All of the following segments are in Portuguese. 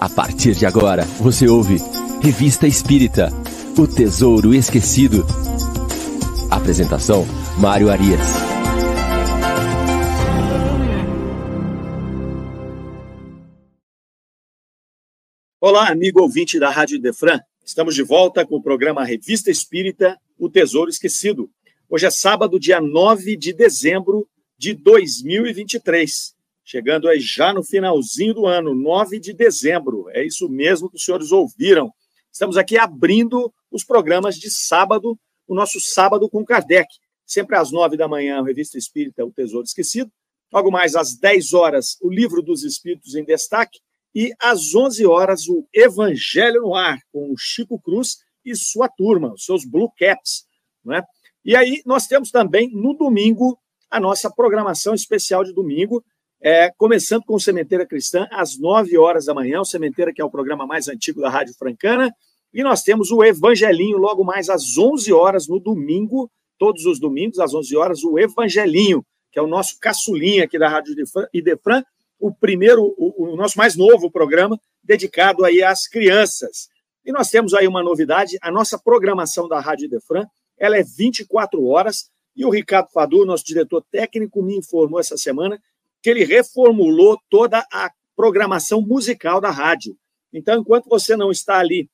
A partir de agora, você ouve Revista Espírita O Tesouro Esquecido. Apresentação: Mário Arias. Olá, amigo ouvinte da Rádio Defran. Estamos de volta com o programa Revista Espírita O Tesouro Esquecido. Hoje é sábado, dia 9 de dezembro de 2023 chegando aí já no finalzinho do ano, 9 de dezembro. É isso mesmo que os senhores ouviram. Estamos aqui abrindo os programas de sábado, o nosso sábado com Kardec. Sempre às 9 da manhã, Revista Espírita O Tesouro Esquecido. Logo mais às 10 horas, o Livro dos Espíritos em Destaque. E às 11 horas, o Evangelho no Ar, com o Chico Cruz e sua turma, os seus Blue Caps. Né? E aí, nós temos também no domingo a nossa programação especial de domingo, é, começando com o Sementeira Cristã, às 9 horas da manhã, o Sementeira, que é o programa mais antigo da Rádio Francana, e nós temos o Evangelinho, logo mais às 11 horas, no domingo, todos os domingos, às 11 horas, o Evangelinho, que é o nosso caçulinha aqui da Rádio Idefran, o primeiro, o, o nosso mais novo programa, dedicado aí às crianças. E nós temos aí uma novidade, a nossa programação da Rádio Idefran, ela é 24 horas, e o Ricardo Fadu, nosso diretor técnico, me informou essa semana que ele reformulou toda a programação musical da rádio. Então, enquanto você não está ali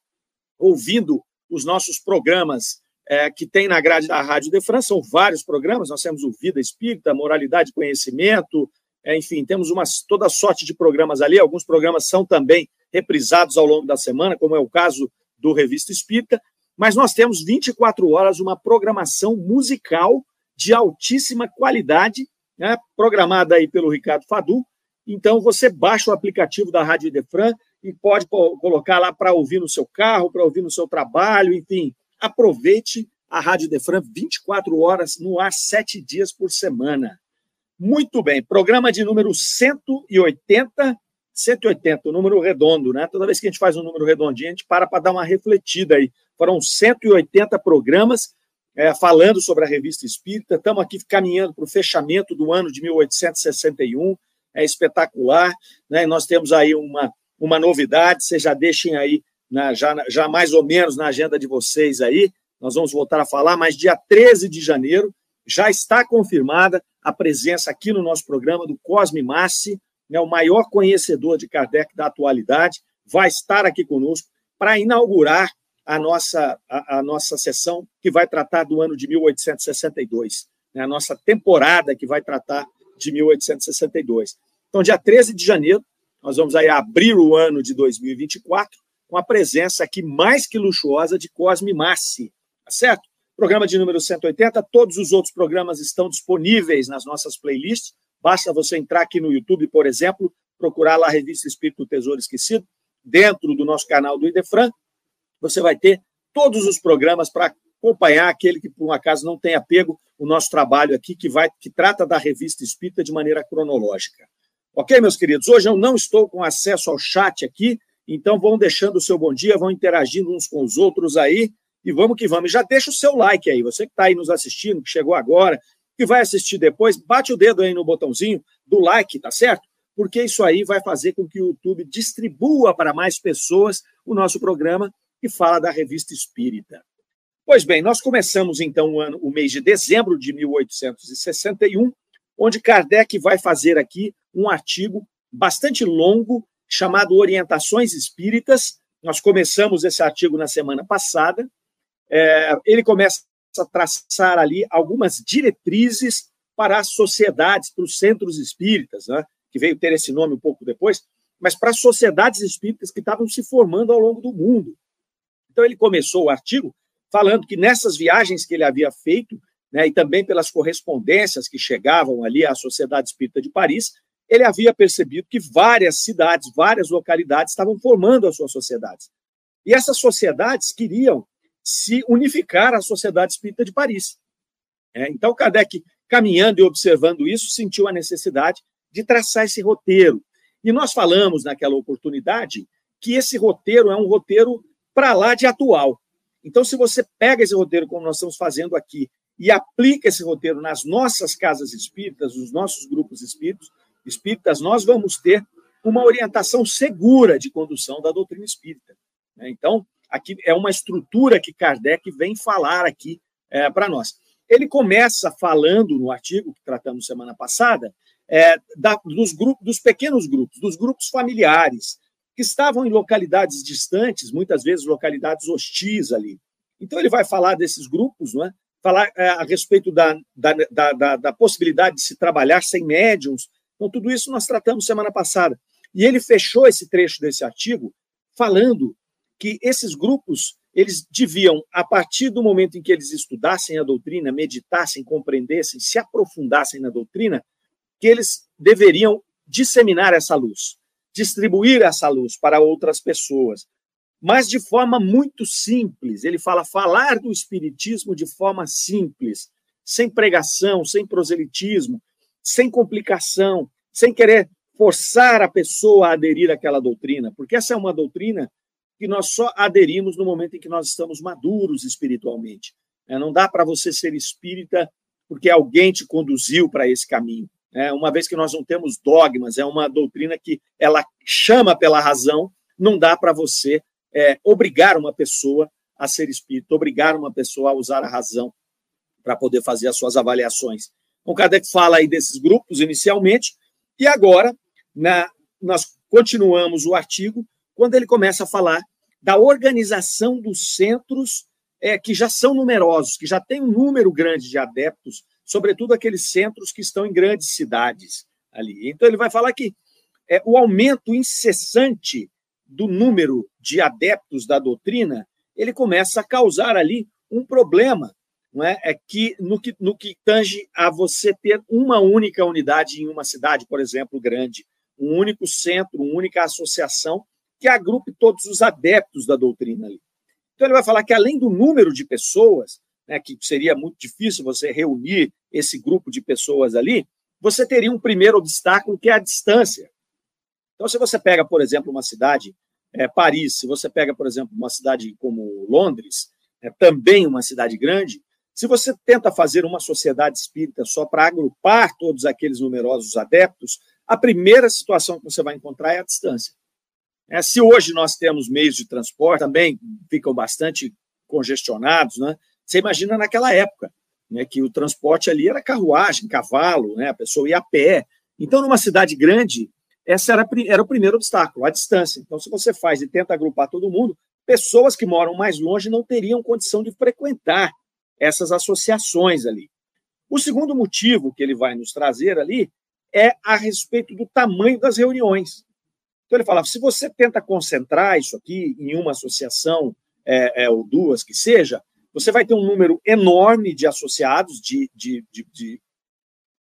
ouvindo os nossos programas é, que tem na grade da Rádio de França, são vários programas, nós temos o Vida Espírita, Moralidade e Conhecimento, é, enfim, temos uma, toda sorte de programas ali, alguns programas são também reprisados ao longo da semana, como é o caso do Revista Espírita, mas nós temos 24 horas uma programação musical de altíssima qualidade né, programada aí pelo Ricardo Fadu. Então, você baixa o aplicativo da Rádio Idefran e pode colocar lá para ouvir no seu carro, para ouvir no seu trabalho, enfim. Aproveite a Rádio Idefran 24 horas no ar, sete dias por semana. Muito bem, programa de número 180, 180, o número redondo, né? Toda vez que a gente faz um número redondinho, a gente para para dar uma refletida aí. Foram 180 programas é, falando sobre a revista espírita. Estamos aqui caminhando para o fechamento do ano de 1861, é espetacular. Né? nós temos aí uma, uma novidade, vocês já deixem aí, na, já, já mais ou menos na agenda de vocês aí, nós vamos voltar a falar, mas dia 13 de janeiro já está confirmada a presença aqui no nosso programa do Cosme Massi, né, o maior conhecedor de Kardec da atualidade, vai estar aqui conosco para inaugurar a nossa, a, a, nossa sessão que vai tratar do ano de 1862, né? a nossa temporada que vai tratar de 1862. Então, dia 13 de janeiro, nós vamos aí abrir o ano de 2024 com a presença aqui mais que luxuosa de Cosme Massi, tá certo? Programa de número 180, todos os outros programas estão disponíveis nas nossas playlists, basta você entrar aqui no YouTube, por exemplo, procurar lá a revista Espírito Tesouro Esquecido, dentro do nosso canal do Idefran, você vai ter todos os programas para acompanhar aquele que, por um acaso, não tenha pego o nosso trabalho aqui, que, vai, que trata da revista Espírita de maneira cronológica. Ok, meus queridos? Hoje eu não estou com acesso ao chat aqui, então vão deixando o seu bom dia, vão interagindo uns com os outros aí, e vamos que vamos. Já deixa o seu like aí, você que está aí nos assistindo, que chegou agora, que vai assistir depois, bate o dedo aí no botãozinho do like, tá certo? Porque isso aí vai fazer com que o YouTube distribua para mais pessoas o nosso programa que fala da revista espírita. Pois bem, nós começamos então o, ano, o mês de dezembro de 1861, onde Kardec vai fazer aqui um artigo bastante longo chamado Orientações Espíritas. Nós começamos esse artigo na semana passada. É, ele começa a traçar ali algumas diretrizes para as sociedades, para os centros espíritas, né, que veio ter esse nome um pouco depois, mas para as sociedades espíritas que estavam se formando ao longo do mundo. Então, ele começou o artigo falando que nessas viagens que ele havia feito, né, e também pelas correspondências que chegavam ali à Sociedade Espírita de Paris, ele havia percebido que várias cidades, várias localidades estavam formando as suas sociedades. E essas sociedades queriam se unificar à Sociedade Espírita de Paris. É, então, Kardec, caminhando e observando isso, sentiu a necessidade de traçar esse roteiro. E nós falamos naquela oportunidade que esse roteiro é um roteiro para lá de atual. Então, se você pega esse roteiro, como nós estamos fazendo aqui, e aplica esse roteiro nas nossas casas espíritas, nos nossos grupos espíritos, espíritas, nós vamos ter uma orientação segura de condução da doutrina espírita. Né? Então, aqui é uma estrutura que Kardec vem falar aqui é, para nós. Ele começa falando no artigo que tratamos semana passada é, da, dos grupos, dos pequenos grupos, dos grupos familiares que estavam em localidades distantes, muitas vezes localidades hostis ali. Então ele vai falar desses grupos, não é? falar é, a respeito da, da, da, da, possibilidade de se trabalhar sem médiums. Então, tudo isso nós tratamos semana passada. E ele fechou esse trecho desse artigo falando que esses grupos eles deviam, a partir do momento em que eles estudassem a doutrina, meditassem, compreendessem, se aprofundassem na doutrina, que eles deveriam disseminar essa luz, distribuir essa luz para outras pessoas, mas de forma muito simples. Ele fala falar do espiritismo de forma simples, sem pregação, sem proselitismo, sem complicação, sem querer forçar a pessoa a aderir àquela doutrina, porque essa é uma doutrina que nós só aderimos no momento em que nós estamos maduros espiritualmente. É, não dá para você ser espírita porque alguém te conduziu para esse caminho. É, uma vez que nós não temos dogmas, é uma doutrina que ela chama pela razão, não dá para você é, obrigar uma pessoa a ser espírita, obrigar uma pessoa a usar a razão para poder fazer as suas avaliações. Então, Kardec fala aí desses grupos inicialmente, e agora na, nós continuamos o artigo quando ele começa a falar da organização dos centros é, que já são numerosos, que já tem um número grande de adeptos, sobretudo aqueles centros que estão em grandes cidades ali. Então, ele vai falar que é, o aumento incessante do número de adeptos da doutrina, ele começa a causar ali um problema, não é? É que no que, no que tange a você ter uma única unidade em uma cidade, por exemplo, grande, um único centro, uma única associação que agrupe todos os adeptos da doutrina ali. Então, ele vai falar que, além do número de pessoas, né, que seria muito difícil você reunir esse grupo de pessoas ali, você teria um primeiro obstáculo, que é a distância. Então, se você pega, por exemplo, uma cidade, é, Paris, se você pega, por exemplo, uma cidade como Londres, é, também uma cidade grande, se você tenta fazer uma sociedade espírita só para agrupar todos aqueles numerosos adeptos, a primeira situação que você vai encontrar é a distância. É, se hoje nós temos meios de transporte, também ficam bastante congestionados, né? Você imagina naquela época, né, que o transporte ali era carruagem, cavalo, né? A pessoa ia a pé. Então, numa cidade grande, esse era, era o primeiro obstáculo, a distância. Então, se você faz e tenta agrupar todo mundo, pessoas que moram mais longe não teriam condição de frequentar essas associações ali. O segundo motivo que ele vai nos trazer ali é a respeito do tamanho das reuniões. Então, ele falava: se você tenta concentrar isso aqui em uma associação, é, é, ou duas que seja, você vai ter um número enorme de associados, de, de, de, de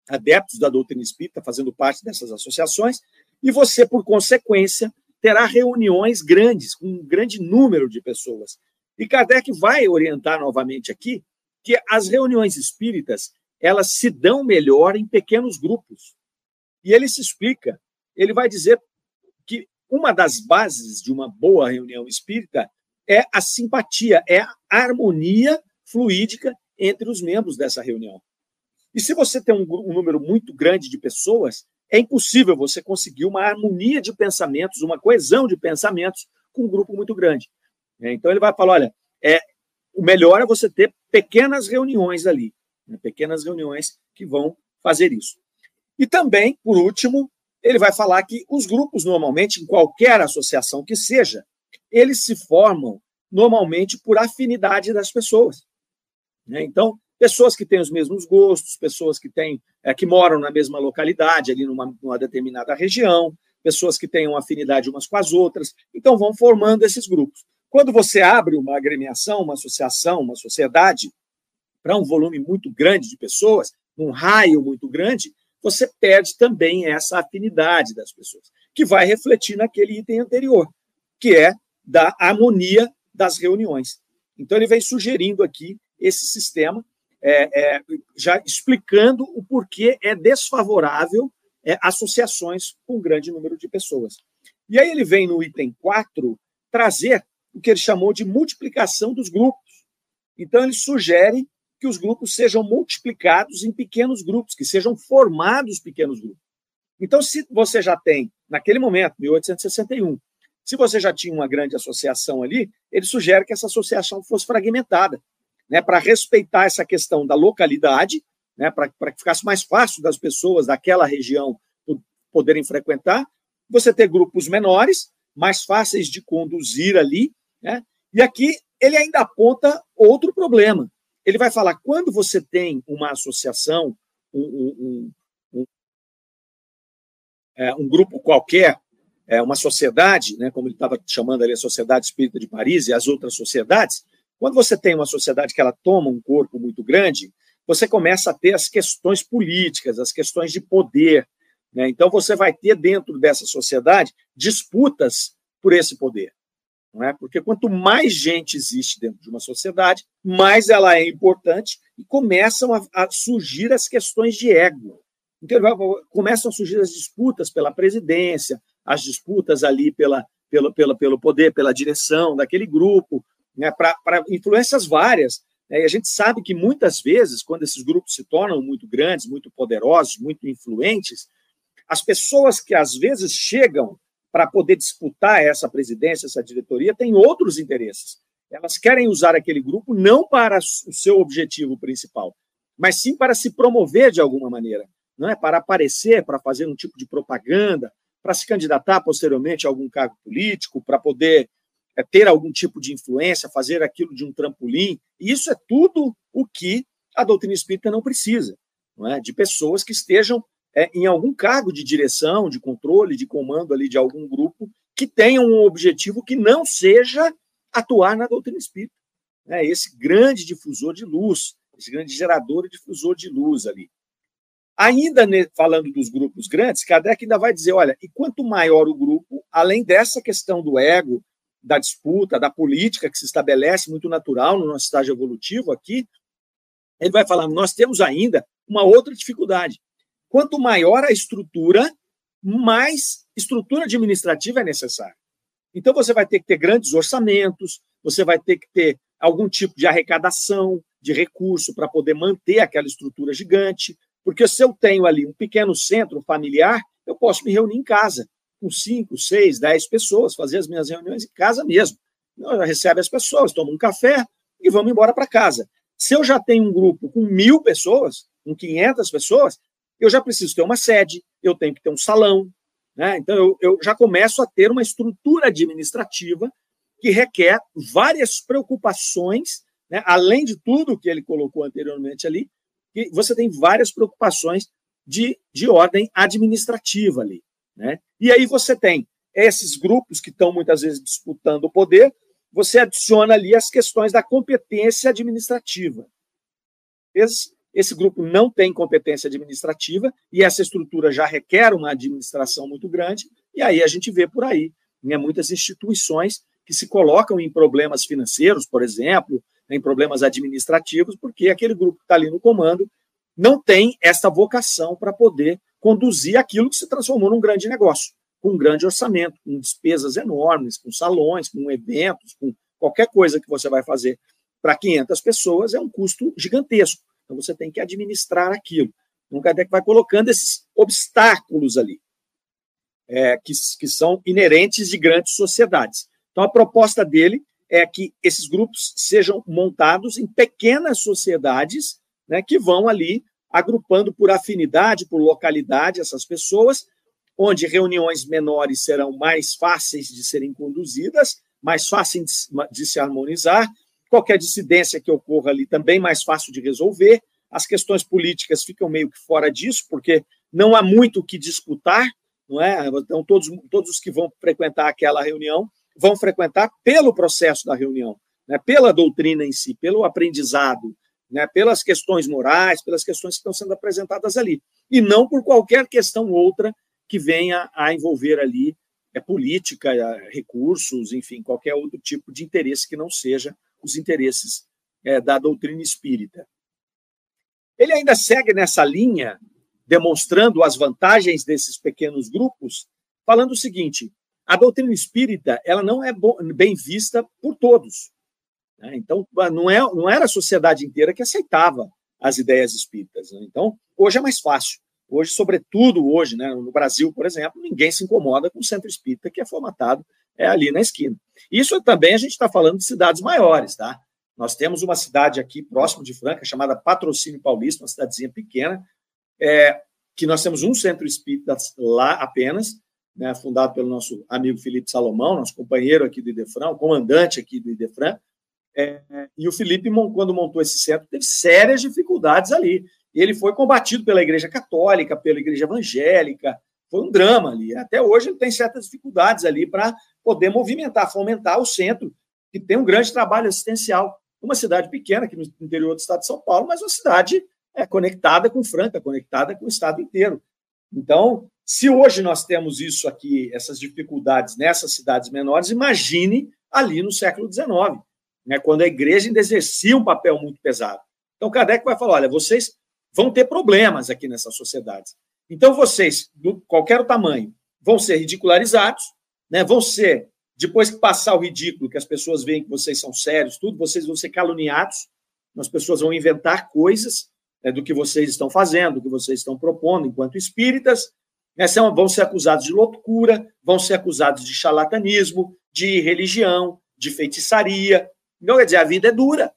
adeptos da doutrina espírita fazendo parte dessas associações, e você, por consequência, terá reuniões grandes, com um grande número de pessoas. E Kardec vai orientar novamente aqui que as reuniões espíritas elas se dão melhor em pequenos grupos. E ele se explica. Ele vai dizer que uma das bases de uma boa reunião espírita é a simpatia, é a harmonia fluídica entre os membros dessa reunião. E se você tem um, um número muito grande de pessoas, é impossível você conseguir uma harmonia de pensamentos, uma coesão de pensamentos com um grupo muito grande. É, então ele vai falar: olha, é, o melhor é você ter pequenas reuniões ali, né, pequenas reuniões que vão fazer isso. E também, por último, ele vai falar que os grupos, normalmente, em qualquer associação que seja, eles se formam normalmente por afinidade das pessoas. Né? Então, pessoas que têm os mesmos gostos, pessoas que têm, é, que moram na mesma localidade, ali numa, numa determinada região, pessoas que têm uma afinidade umas com as outras, então vão formando esses grupos. Quando você abre uma agremiação, uma associação, uma sociedade, para um volume muito grande de pessoas, num raio muito grande, você perde também essa afinidade das pessoas, que vai refletir naquele item anterior, que é da harmonia das reuniões. Então, ele vem sugerindo aqui esse sistema, é, é, já explicando o porquê é desfavorável é, associações com um grande número de pessoas. E aí ele vem no item 4 trazer o que ele chamou de multiplicação dos grupos. Então, ele sugere que os grupos sejam multiplicados em pequenos grupos, que sejam formados pequenos grupos. Então, se você já tem, naquele momento, 1861, se você já tinha uma grande associação ali, ele sugere que essa associação fosse fragmentada, né, para respeitar essa questão da localidade, né, para que ficasse mais fácil das pessoas daquela região poderem frequentar, você ter grupos menores, mais fáceis de conduzir ali, né? E aqui ele ainda aponta outro problema. Ele vai falar quando você tem uma associação, um, um, um, é, um grupo qualquer, é, uma sociedade, né, como ele estava chamando ali a Sociedade Espírita de Paris e as outras sociedades, quando você tem uma sociedade que ela toma um corpo muito grande, você começa a ter as questões políticas, as questões de poder. Né? Então, você vai ter dentro dessa sociedade disputas por esse poder. Não é? Porque quanto mais gente existe dentro de uma sociedade, mais ela é importante e começam a, a surgir as questões de ego. Então, começam a surgir as disputas pela presidência, as disputas ali pela, pelo, pelo, pelo poder, pela direção daquele grupo, né, para influências várias. Né, e a gente sabe que muitas vezes, quando esses grupos se tornam muito grandes, muito poderosos, muito influentes, as pessoas que às vezes chegam para poder disputar essa presidência, essa diretoria, têm outros interesses. Elas querem usar aquele grupo não para o seu objetivo principal, mas sim para se promover de alguma maneira, não é? Para aparecer, para fazer um tipo de propaganda, para se candidatar posteriormente a algum cargo político, para poder é, ter algum tipo de influência, fazer aquilo de um trampolim. E isso é tudo o que a doutrina espírita não precisa, não é? De pessoas que estejam é, em algum cargo de direção, de controle, de comando ali de algum grupo, que tenham um objetivo que não seja atuar na doutrina espírita. É, esse grande difusor de luz, esse grande gerador e difusor de luz ali. Ainda falando dos grupos grandes, Kardec ainda vai dizer: olha, e quanto maior o grupo, além dessa questão do ego, da disputa, da política que se estabelece muito natural no nosso estágio evolutivo aqui, ele vai falar: nós temos ainda uma outra dificuldade. Quanto maior a estrutura, mais estrutura administrativa é necessária. Então, você vai ter que ter grandes orçamentos, você vai ter que ter algum tipo de arrecadação de recurso para poder manter aquela estrutura gigante, porque se eu tenho ali um pequeno centro familiar, eu posso me reunir em casa com cinco, seis, dez pessoas, fazer as minhas reuniões em casa mesmo. Eu recebe as pessoas, toma um café e vamos embora para casa. Se eu já tenho um grupo com mil pessoas, com 500 pessoas, eu já preciso ter uma sede, eu tenho que ter um salão. Né? Então, eu, eu já começo a ter uma estrutura administrativa que requer várias preocupações, né? além de tudo que ele colocou anteriormente ali, que você tem várias preocupações de, de ordem administrativa ali. Né? E aí você tem esses grupos que estão muitas vezes disputando o poder, você adiciona ali as questões da competência administrativa. Esse, esse grupo não tem competência administrativa e essa estrutura já requer uma administração muito grande, e aí a gente vê por aí né, muitas instituições que se colocam em problemas financeiros, por exemplo, em problemas administrativos, porque aquele grupo que está ali no comando não tem essa vocação para poder conduzir aquilo que se transformou num grande negócio, com um grande orçamento, com despesas enormes, com salões, com eventos, com qualquer coisa que você vai fazer para 500 pessoas é um custo gigantesco. Então você tem que administrar aquilo. Então Kardec vai colocando esses obstáculos ali, é, que, que são inerentes de grandes sociedades. Então a proposta dele é que esses grupos sejam montados em pequenas sociedades né, que vão ali agrupando por afinidade, por localidade essas pessoas, onde reuniões menores serão mais fáceis de serem conduzidas, mais fáceis de se harmonizar, qualquer dissidência que ocorra ali também mais fácil de resolver. As questões políticas ficam meio que fora disso, porque não há muito o que disputar, não é? Então, todos, todos os que vão frequentar aquela reunião vão frequentar pelo processo da reunião, né? pela doutrina em si, pelo aprendizado, né, pelas questões morais, pelas questões que estão sendo apresentadas ali, e não por qualquer questão outra que venha a envolver ali é, política, é, recursos, enfim, qualquer outro tipo de interesse que não seja os interesses é, da doutrina espírita. Ele ainda segue nessa linha, demonstrando as vantagens desses pequenos grupos, falando o seguinte: a doutrina espírita ela não é bem vista por todos. Né? Então, não, é, não era a sociedade inteira que aceitava as ideias espíritas. Né? Então, hoje é mais fácil. Hoje, sobretudo hoje, né, no Brasil, por exemplo, ninguém se incomoda com o centro espírita que é formatado é ali na esquina. Isso também a gente está falando de cidades maiores, tá? Nós temos uma cidade aqui próximo de Franca chamada Patrocínio Paulista, uma cidadezinha pequena, é, que nós temos um centro espírita lá apenas, né, fundado pelo nosso amigo Felipe Salomão, nosso companheiro aqui do Idefran, comandante aqui do Idefran. É, e o Felipe, quando montou esse centro, teve sérias dificuldades ali. Ele foi combatido pela Igreja Católica, pela Igreja Evangélica, foi um drama ali. Até hoje ele tem certas dificuldades ali para poder movimentar, fomentar o centro, que tem um grande trabalho assistencial. Uma cidade pequena, aqui no interior do estado de São Paulo, mas uma cidade é, conectada com Franca, conectada com o estado inteiro. Então, se hoje nós temos isso aqui, essas dificuldades nessas cidades menores, imagine ali no século XIX, né, quando a igreja ainda exercia um papel muito pesado. Então, Kardec vai falar: olha, vocês vão ter problemas aqui nessas sociedades. Então, vocês, de qualquer tamanho, vão ser ridicularizados, né, vão ser, depois que passar o ridículo, que as pessoas veem que vocês são sérios, tudo, vocês vão ser caluniados, as pessoas vão inventar coisas né, do que vocês estão fazendo, do que vocês estão propondo enquanto espíritas, né, são, vão ser acusados de loucura, vão ser acusados de charlatanismo, de religião, de feitiçaria. Então, quer dizer, a vida é dura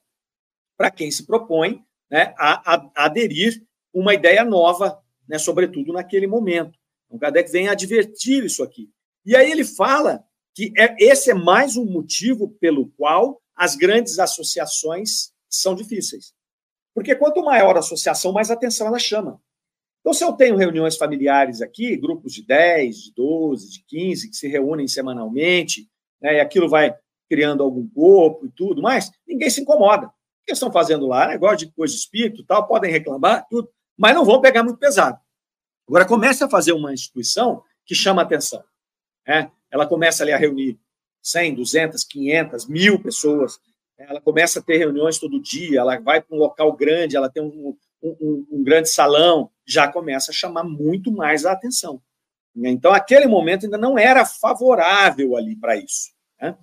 para quem se propõe né, a, a, a, aderir uma ideia nova, né, sobretudo naquele momento. Então, Kardec vem advertir isso aqui. E aí ele fala que é, esse é mais um motivo pelo qual as grandes associações são difíceis. Porque quanto maior a associação, mais atenção ela chama. Então, se eu tenho reuniões familiares aqui, grupos de 10, de 12, de 15, que se reúnem semanalmente, né, e aquilo vai criando algum corpo e tudo mais, ninguém se incomoda. O que estão fazendo lá? Negócio de coisa de espírito tal, podem reclamar, tudo, mas não vão pegar muito pesado. Agora, comece a fazer uma instituição que chama atenção. Né? Ela começa ali a reunir 100, 200, 500, mil pessoas, ela começa a ter reuniões todo dia, ela vai para um local grande, ela tem um, um, um, grande salão, já começa a chamar muito mais a atenção. Então, aquele momento ainda não era favorável ali para isso. Né?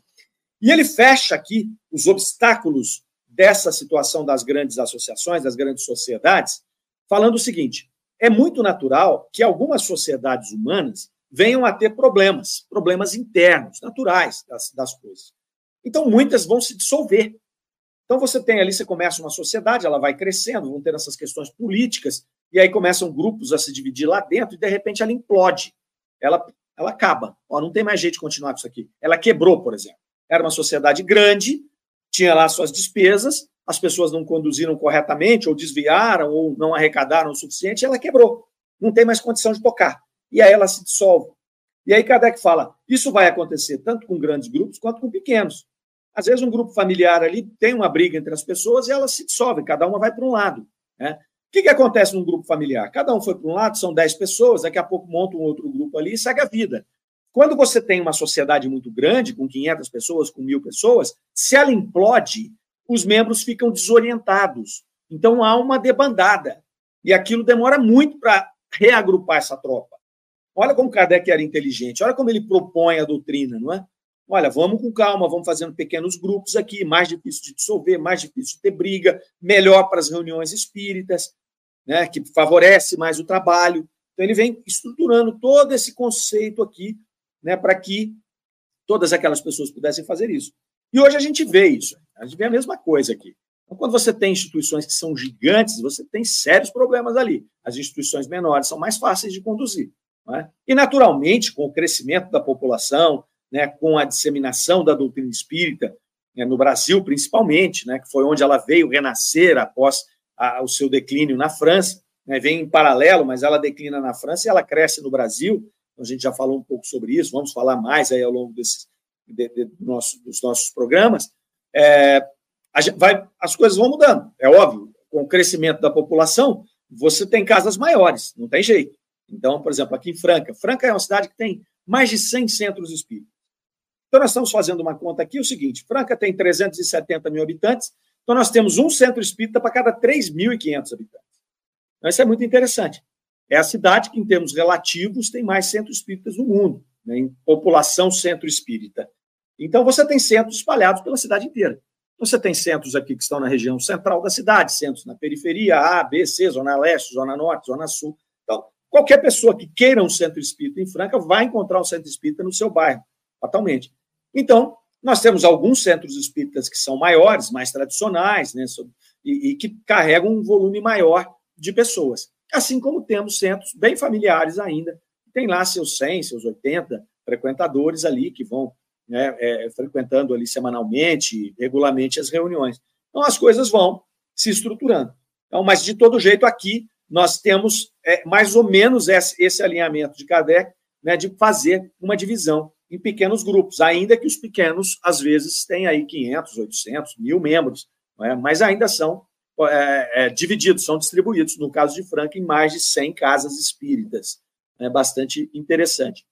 E ele fecha aqui os obstáculos dessa situação das grandes associações, das grandes sociedades, falando o seguinte: é muito natural que algumas sociedades humanas venham a ter problemas, problemas internos, naturais das, das coisas. Então, muitas vão se dissolver. Então, você tem ali, você começa uma sociedade, ela vai crescendo, vão ter essas questões políticas, e aí começam grupos a se dividir lá dentro, e de repente ela implode. Ela, ela acaba. Ó, não tem mais jeito de continuar com isso aqui. Ela quebrou, por exemplo. Era uma sociedade grande, tinha lá suas despesas, as pessoas não conduziram corretamente, ou desviaram, ou não arrecadaram o suficiente, ela quebrou. Não tem mais condição de tocar. E aí ela se dissolve. E aí Kardec fala: isso vai acontecer tanto com grandes grupos quanto com pequenos. Às vezes, um grupo familiar ali tem uma briga entre as pessoas e elas se dissolvem, cada uma vai para um lado. Né? O que, que acontece num grupo familiar? Cada um foi para um lado, são 10 pessoas, daqui a pouco monta um outro grupo ali e segue a vida. Quando você tem uma sociedade muito grande, com 500 pessoas, com mil pessoas, se ela implode, os membros ficam desorientados. Então há uma debandada. E aquilo demora muito para reagrupar essa tropa. Olha como Kardec era inteligente, olha como ele propõe a doutrina, não é? Olha, vamos com calma, vamos fazendo pequenos grupos aqui, mais difícil de dissolver, mais difícil de ter briga, melhor para as reuniões espíritas, né, que favorece mais o trabalho. Então, ele vem estruturando todo esse conceito aqui, né, para que todas aquelas pessoas pudessem fazer isso. E hoje a gente vê isso, a gente vê a mesma coisa aqui. Então, quando você tem instituições que são gigantes, você tem sérios problemas ali. As instituições menores são mais fáceis de conduzir. É? E, naturalmente, com o crescimento da população, né, com a disseminação da doutrina espírita, né, no Brasil principalmente, né, que foi onde ela veio renascer após a, o seu declínio na França, né, vem em paralelo, mas ela declina na França e ela cresce no Brasil. Então, a gente já falou um pouco sobre isso, vamos falar mais aí ao longo desses, de, de, do nosso, dos nossos programas. É, vai, as coisas vão mudando, é óbvio. Com o crescimento da população, você tem casas maiores, não tem jeito. Então, por exemplo, aqui em Franca. Franca é uma cidade que tem mais de 100 centros espíritas. Então, nós estamos fazendo uma conta aqui, o seguinte, Franca tem 370 mil habitantes, então nós temos um centro espírita para cada 3.500 habitantes. Então, isso é muito interessante. É a cidade que, em termos relativos, tem mais centros espíritas no mundo, né, em população centro espírita. Então, você tem centros espalhados pela cidade inteira. Você tem centros aqui que estão na região central da cidade, centros na periferia, A, B, C, Zona Leste, Zona Norte, Zona Sul. Então, qualquer pessoa que queira um centro espírita em Franca vai encontrar um centro espírita no seu bairro, fatalmente. Então, nós temos alguns centros espíritas que são maiores, mais tradicionais, né, e, e que carregam um volume maior de pessoas. Assim como temos centros bem familiares ainda, tem lá seus 100, seus 80 frequentadores ali que vão né, é, frequentando ali semanalmente, regularmente as reuniões. Então as coisas vão se estruturando. Então, mas de todo jeito aqui nós temos é, mais ou menos esse, esse alinhamento de Kardec, né, de fazer uma divisão em pequenos grupos, ainda que os pequenos às vezes tenham aí 500, 800, mil membros, é? mas ainda são é, é, divididos, são distribuídos, no caso de Franca, em mais de 100 casas espíritas. É bastante interessante.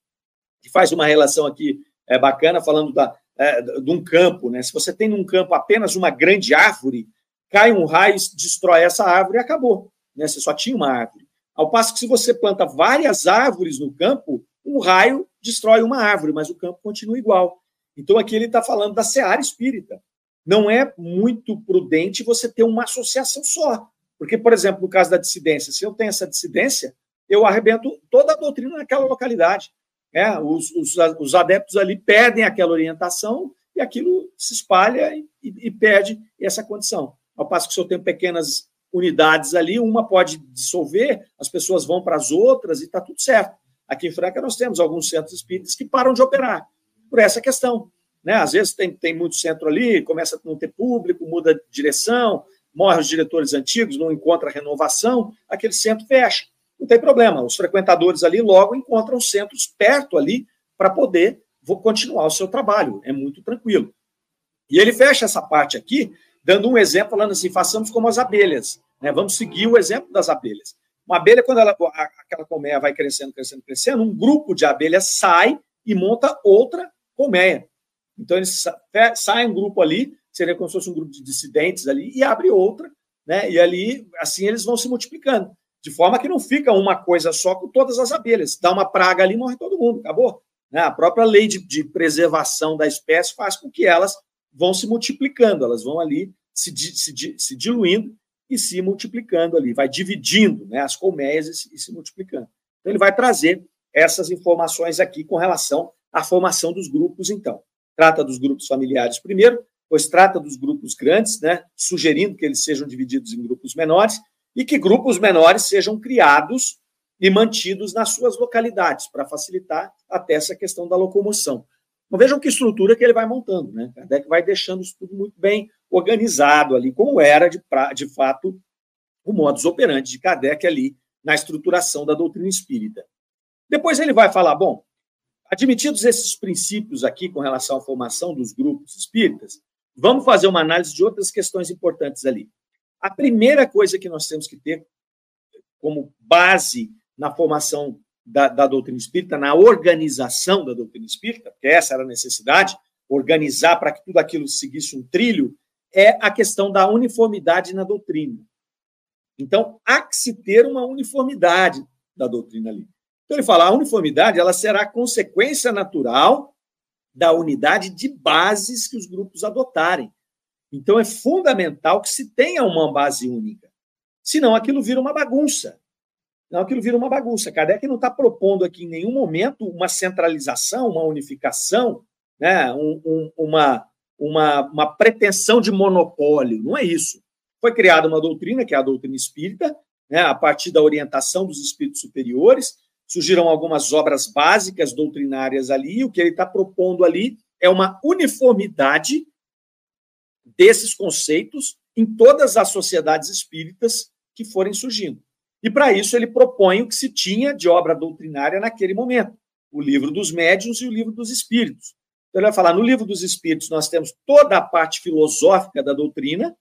E faz uma relação aqui é, bacana, falando da, é, de um campo. Né? Se você tem num campo apenas uma grande árvore, cai um raio, destrói essa árvore e acabou. Né? Você só tinha uma árvore. Ao passo que se você planta várias árvores no campo, um raio destrói uma árvore, mas o campo continua igual. Então aqui ele está falando da seara espírita não é muito prudente você ter uma associação só. Porque, por exemplo, no caso da dissidência, se eu tenho essa dissidência, eu arrebento toda a doutrina naquela localidade. É, os, os, os adeptos ali perdem aquela orientação e aquilo se espalha e, e, perde essa condição. Ao passo que se eu tenho pequenas unidades ali, uma pode dissolver, as pessoas vão para as outras e está tudo certo. Aqui em Franca nós temos alguns centros espíritas que param de operar por essa questão. Né? Às vezes tem, tem muito centro ali, começa a não ter público, muda direção, morre os diretores antigos, não encontra renovação, aquele centro fecha. Não tem problema, os frequentadores ali logo encontram centros perto ali para poder continuar o seu trabalho, é muito tranquilo. E ele fecha essa parte aqui, dando um exemplo, falando assim: façamos como as abelhas, né? vamos seguir o exemplo das abelhas. Uma abelha, quando ela, aquela colmeia vai crescendo, crescendo, crescendo, um grupo de abelhas sai e monta outra colmeia. Então, eles saem um grupo ali, seria como se fosse um grupo de dissidentes ali, e abre outra, né? E ali, assim, eles vão se multiplicando. De forma que não fica uma coisa só com todas as abelhas. Dá uma praga ali, morre todo mundo, acabou. Né? A própria lei de, de preservação da espécie faz com que elas vão se multiplicando, elas vão ali se, se, se diluindo e se multiplicando ali, vai dividindo né, as colmeias e se, multiplicando. Então, ele vai trazer essas informações aqui com relação à formação dos grupos, então trata dos grupos familiares primeiro, pois trata dos grupos grandes, né, sugerindo que eles sejam divididos em grupos menores e que grupos menores sejam criados e mantidos nas suas localidades, para facilitar até essa questão da locomoção. Então, vejam que estrutura que ele vai montando, né? Kardec vai deixando isso tudo muito bem organizado ali, como era, de, de fato, o modus operandi de Kardec ali na estruturação da doutrina espírita. Depois ele vai falar, bom, Admitidos esses princípios aqui com relação à formação dos grupos espíritas, vamos fazer uma análise de outras questões importantes ali. A primeira coisa que nós temos que ter como base na formação da, da doutrina espírita, na organização da doutrina espírita, porque essa era a necessidade, organizar para que tudo aquilo seguisse um trilho, é a questão da uniformidade na doutrina. Então, há que se ter uma uniformidade da doutrina ali. Então ele fala, a uniformidade ela será consequência natural da unidade de bases que os grupos adotarem. Então é fundamental que se tenha uma base única. Senão aquilo vira uma bagunça. Não, aquilo vira uma bagunça. Kardec não está propondo aqui em nenhum momento uma centralização, uma unificação, né? Um, um, uma, uma, uma pretensão de monopólio. Não é isso. Foi criada uma doutrina, que é a doutrina espírita, né? a partir da orientação dos espíritos superiores, surgiram algumas obras básicas doutrinárias ali, e o que ele está propondo ali é uma uniformidade desses conceitos em todas as sociedades espíritas que forem surgindo. E para isso ele propõe o que se tinha de obra doutrinária naquele momento, o livro dos médiuns e o livro dos espíritos. Então ele vai falar, no livro dos espíritos nós temos toda a parte filosófica da doutrina,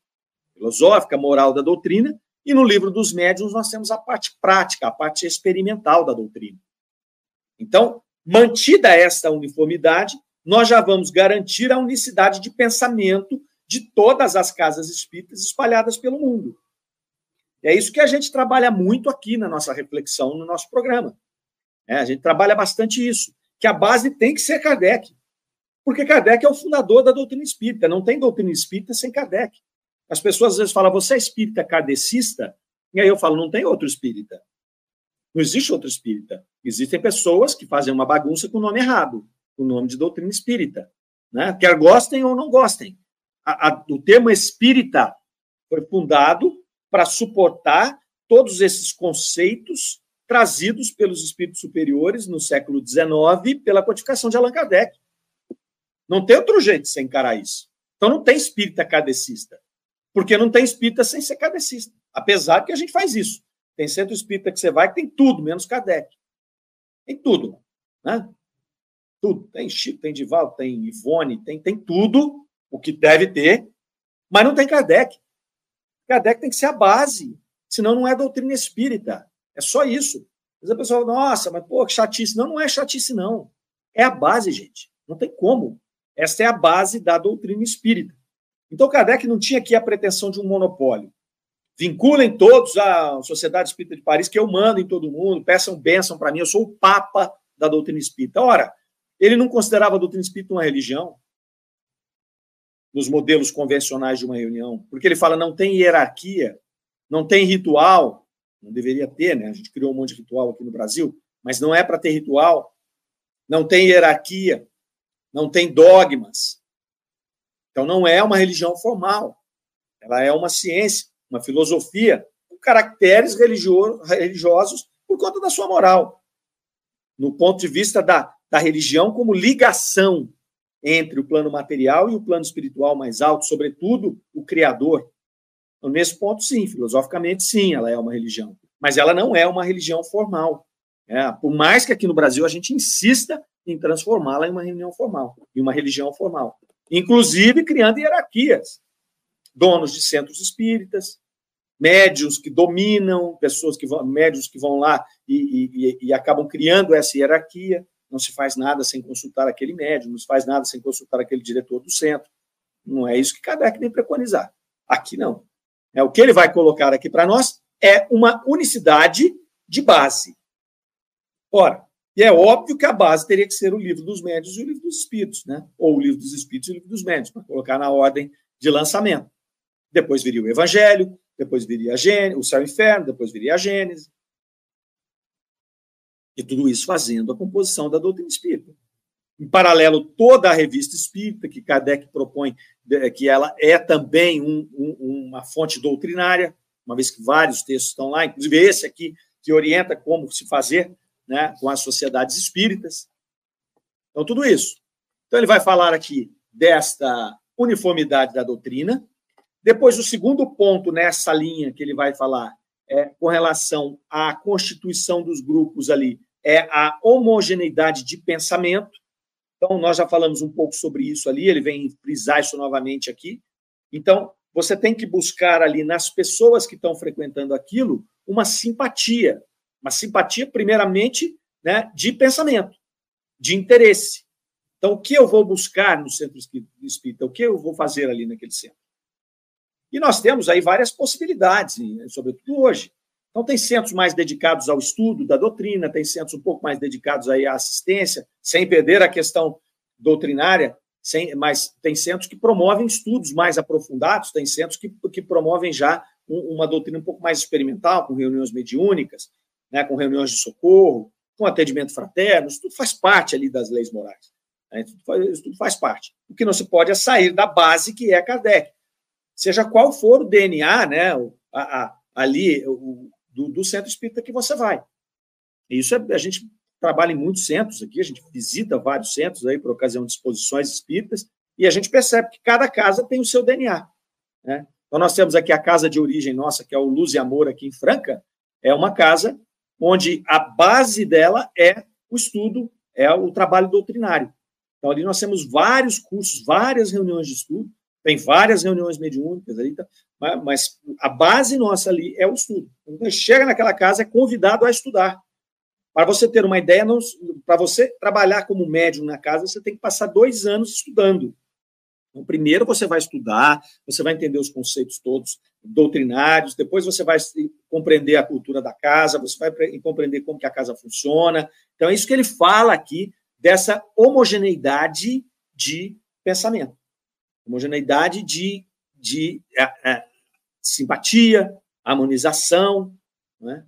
filosófica, moral da doutrina, e no livro dos médiuns nós temos a parte prática, a parte experimental da doutrina. Então, mantida esta uniformidade, nós já vamos garantir a unicidade de pensamento de todas as casas espíritas espalhadas pelo mundo. E é isso que a gente trabalha muito aqui na nossa reflexão, no nosso programa. É, a gente trabalha bastante isso, que a base tem que ser Kardec. Porque Kardec é o fundador da doutrina espírita. Não tem doutrina espírita sem Kardec. As pessoas às vezes falam, você é espírita kardecista? E aí eu falo, não tem outro espírita. Não existe outro espírita. Existem pessoas que fazem uma bagunça com o nome errado, com o nome de doutrina espírita. Né? Quer gostem ou não gostem. A, a, o termo espírita foi fundado para suportar todos esses conceitos trazidos pelos espíritos superiores no século XIX pela codificação de Allan Kardec. Não tem outro jeito de se encarar isso. Então não tem espírita kardecista. Porque não tem espírita sem ser kardecista. Apesar que a gente faz isso. Tem centro espírita que você vai que tem tudo, menos Kardec. Tem tudo. Né? Tudo. Tem Chico, tem Divaldo, tem Ivone, tem, tem tudo o que deve ter, mas não tem Kardec. Kardec tem que ser a base, senão não é doutrina espírita. É só isso. Mas a pessoa fala, nossa, mas pô, que chatice. Não, não é chatice, não. É a base, gente. Não tem como. Esta é a base da doutrina espírita. Então, Kardec não tinha aqui a pretensão de um monopólio. Vinculem todos à Sociedade Espírita de Paris, que eu mando em todo mundo, peçam bênção para mim, eu sou o papa da doutrina espírita. Ora, ele não considerava a doutrina espírita uma religião, nos modelos convencionais de uma reunião, porque ele fala não tem hierarquia, não tem ritual, não deveria ter, né? A gente criou um monte de ritual aqui no Brasil, mas não é para ter ritual, não tem hierarquia, não tem dogmas. Então não é uma religião formal, ela é uma ciência, uma filosofia com caracteres religiosos por conta da sua moral. No ponto de vista da, da religião como ligação entre o plano material e o plano espiritual mais alto, sobretudo o Criador. Então, nesse ponto, sim, filosoficamente, sim, ela é uma religião. Mas ela não é uma religião formal. É, por mais que aqui no Brasil a gente insista em transformá-la em uma religião formal, em uma religião formal. Inclusive criando hierarquias. Donos de centros espíritas, médios que dominam, pessoas que vão, médios que vão lá e, e, e acabam criando essa hierarquia não se faz nada sem consultar aquele médium, não se faz nada sem consultar aquele diretor do centro. Não é isso que Kardec vem preconizar. Aqui não. É o que ele vai colocar aqui para nós é uma unicidade de base. Ora, e é óbvio que a base teria que ser o livro dos médios e o livro dos espíritos, né? Ou o livro dos espíritos e o livro dos médios, para colocar na ordem de lançamento. Depois viria o Evangelho, depois viria a Gênesis, o céu e o inferno, depois viria a Gênesis, e tudo isso fazendo a composição da doutrina espírita. Em paralelo, toda a revista espírita, que Kardec propõe que ela é também um, um, uma fonte doutrinária, uma vez que vários textos estão lá, inclusive esse aqui, que orienta como se fazer né, com as sociedades espíritas. Então, tudo isso. Então, ele vai falar aqui desta uniformidade da doutrina. Depois, o segundo ponto nessa linha que ele vai falar é, com relação à constituição dos grupos ali é a homogeneidade de pensamento. Então, nós já falamos um pouco sobre isso ali, ele vem frisar isso novamente aqui. Então, você tem que buscar ali nas pessoas que estão frequentando aquilo uma simpatia. Uma simpatia, primeiramente, né, de pensamento, de interesse. Então, o que eu vou buscar no centro espírita? O que eu vou fazer ali naquele centro? E nós temos aí várias possibilidades, sobretudo hoje. Então, tem centros mais dedicados ao estudo da doutrina, tem centros um pouco mais dedicados aí à assistência, sem perder a questão doutrinária, sem, mas tem centros que promovem estudos mais aprofundados, tem centros que, que promovem já um, uma doutrina um pouco mais experimental, com reuniões mediúnicas, né, com reuniões de socorro, com atendimento fraterno, isso tudo faz parte ali das leis morais. Né, isso, tudo faz, isso tudo faz parte. O que não se pode é sair da base que é Kardec seja qual for o DNA, né, a, a, ali, o, do, do, centro espírita que você vai. Isso é, a gente trabalha em muitos centros aqui, a gente visita vários centros aí por ocasião de exposições espíritas, e a gente percebe que cada casa tem o seu DNA. Né? Então, nós temos aqui a casa de origem nossa, que é o Luz e Amor, aqui em Franca, é uma casa onde a base dela é o estudo, é o trabalho doutrinário. Então, ali nós temos vários cursos, várias reuniões de estudo, tem várias reuniões mediúnicas ali, tá? mas a base nossa ali é o estudo. Então, chega naquela casa, é convidado a estudar. Para você ter uma ideia, para você trabalhar como médium na casa, você tem que passar dois anos estudando. Então, primeiro você vai estudar, você vai entender os conceitos todos doutrinários, depois você vai compreender a cultura da casa, você vai compreender como que a casa funciona. Então, é isso que ele fala aqui, dessa homogeneidade de pensamento homogeneidade de, de é, é, simpatia, harmonização. Né?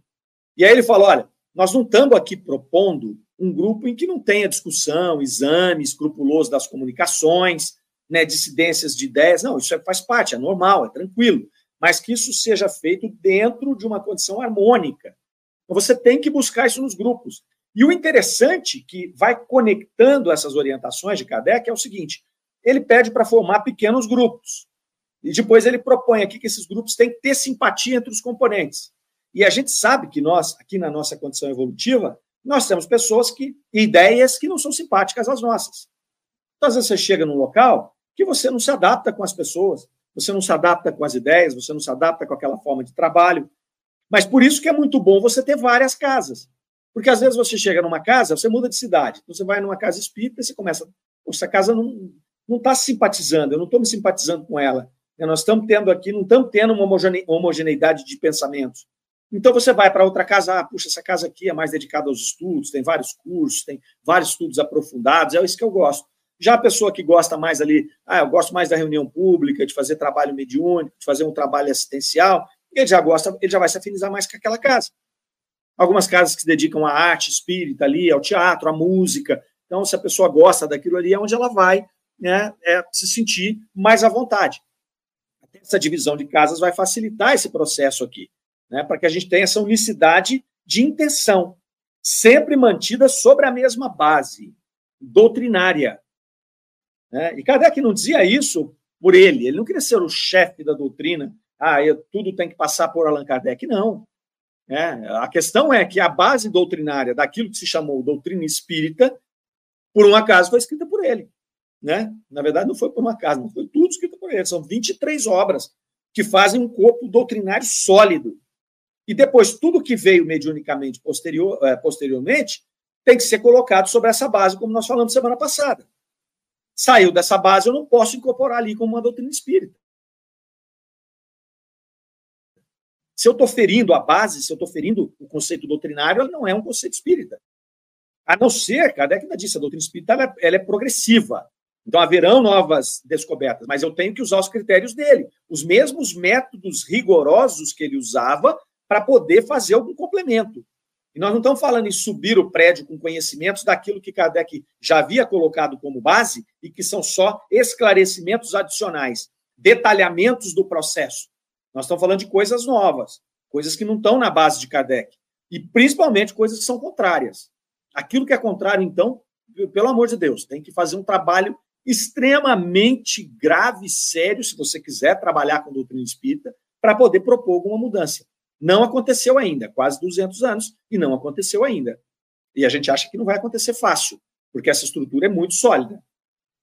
E aí ele falou: olha, nós não estamos aqui propondo um grupo em que não tenha discussão, exame escrupuloso das comunicações, né, dissidências de ideias. Não, isso é, faz parte, é normal, é tranquilo. Mas que isso seja feito dentro de uma condição harmônica. Então, você tem que buscar isso nos grupos. E o interessante que vai conectando essas orientações de Kardec é o seguinte: ele pede para formar pequenos grupos. E depois ele propõe aqui que esses grupos têm que ter simpatia entre os componentes. E a gente sabe que nós, aqui na nossa condição evolutiva, nós temos pessoas que, ideias que não são simpáticas às nossas. Então, às vezes você chega num local que você não se adapta com as pessoas, você não se adapta com as ideias, você não se adapta com aquela forma de trabalho. Mas por isso que é muito bom você ter várias casas. Porque às vezes você chega numa casa, você muda de cidade. Então você vai numa casa espírita e você começa, essa casa não está simpatizando, eu não estou me simpatizando com ela. Nós estamos tendo aqui, não estamos tendo uma homogeneidade de pensamentos. Então você vai para outra casa, ah, puxa, essa casa aqui é mais dedicada aos estudos, tem vários cursos, tem vários estudos aprofundados, é isso que eu gosto. Já a pessoa que gosta mais ali, ah, eu gosto mais da reunião pública, de fazer trabalho mediúnico, de fazer um trabalho assistencial, ele já gosta, ele já vai se afinizar mais com aquela casa. Algumas casas que se dedicam à arte espírita ali, ao teatro, à música. Então, se a pessoa gosta daquilo ali, é onde ela vai né, é, se sentir mais à vontade. Essa divisão de casas vai facilitar esse processo aqui né, para que a gente tenha essa unicidade de intenção, sempre mantida sobre a mesma base doutrinária. Né? E Kardec não dizia isso por ele, ele não queria ser o chefe da doutrina, ah, eu, tudo tem que passar por Allan Kardec, não. É, a questão é que a base doutrinária daquilo que se chamou doutrina espírita, por um acaso, foi escrita por ele. Né? Na verdade, não foi por um acaso, não foi tudo escrito por ele. São 23 obras que fazem um corpo doutrinário sólido. E depois, tudo que veio mediunicamente posterior, é, posteriormente tem que ser colocado sobre essa base, como nós falamos semana passada. Saiu dessa base, eu não posso incorporar ali como uma doutrina espírita. Se eu estou ferindo a base, se eu estou ferindo o conceito doutrinário, não é um conceito espírita. A não ser, Kardec ainda disse, a doutrina espírita ela é, ela é progressiva. Então haverão novas descobertas, mas eu tenho que usar os critérios dele, os mesmos métodos rigorosos que ele usava para poder fazer algum complemento. E nós não estamos falando em subir o prédio com conhecimentos daquilo que Kardec já havia colocado como base e que são só esclarecimentos adicionais, detalhamentos do processo. Nós estamos falando de coisas novas, coisas que não estão na base de Kardec. E principalmente coisas que são contrárias. Aquilo que é contrário, então, pelo amor de Deus, tem que fazer um trabalho extremamente grave, sério, se você quiser trabalhar com doutrina espírita, para poder propor alguma mudança. Não aconteceu ainda, quase 200 anos, e não aconteceu ainda. E a gente acha que não vai acontecer fácil, porque essa estrutura é muito sólida.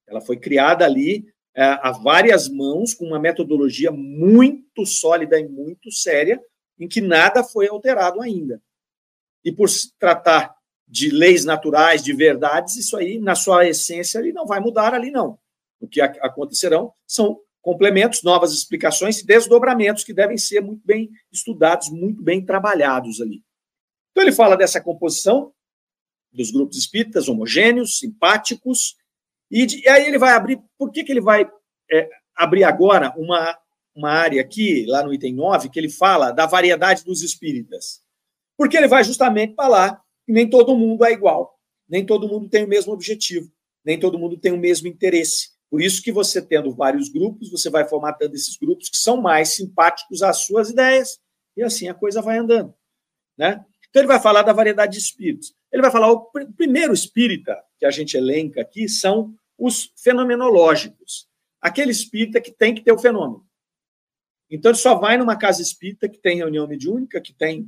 Ela foi criada ali é, a várias mãos, com uma metodologia muito sólida e muito séria, em que nada foi alterado ainda. E por se tratar de leis naturais, de verdades, isso aí, na sua essência, ele não vai mudar ali, não. O que acontecerão são complementos, novas explicações e desdobramentos que devem ser muito bem estudados, muito bem trabalhados ali. Então, ele fala dessa composição dos grupos espíritas homogêneos, simpáticos, e, de, e aí ele vai abrir. Por que, que ele vai é, abrir agora uma, uma área aqui, lá no item 9, que ele fala da variedade dos espíritas? Porque ele vai justamente falar que nem todo mundo é igual, nem todo mundo tem o mesmo objetivo, nem todo mundo tem o mesmo interesse. Por isso que você tendo vários grupos, você vai formatando esses grupos que são mais simpáticos às suas ideias, e assim a coisa vai andando. Né? Então ele vai falar da variedade de espíritos. Ele vai falar, o primeiro espírita que a gente elenca aqui são os fenomenológicos. Aquele espírita que tem que ter o fenômeno. Então ele só vai numa casa espírita que tem reunião mediúnica, que tem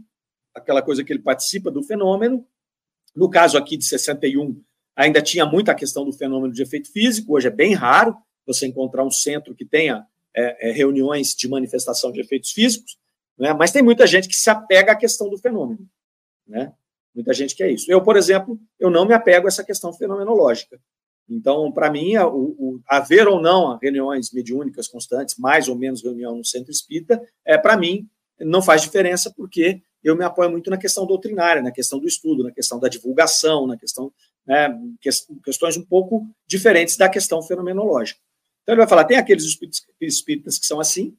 aquela coisa que ele participa do fenômeno. No caso aqui de 61, Ainda tinha muita questão do fenômeno de efeito físico, hoje é bem raro você encontrar um centro que tenha é, é, reuniões de manifestação de efeitos físicos, né? mas tem muita gente que se apega à questão do fenômeno. Né? Muita gente que é isso. Eu, por exemplo, eu não me apego a essa questão fenomenológica. Então, para mim, o, o, haver ou não reuniões mediúnicas constantes, mais ou menos reunião no centro espírita, é para mim não faz diferença, porque eu me apoio muito na questão doutrinária, na questão do estudo, na questão da divulgação, na questão né, questões um pouco diferentes da questão fenomenológica. Então, ele vai falar: tem aqueles espíritas que são assim,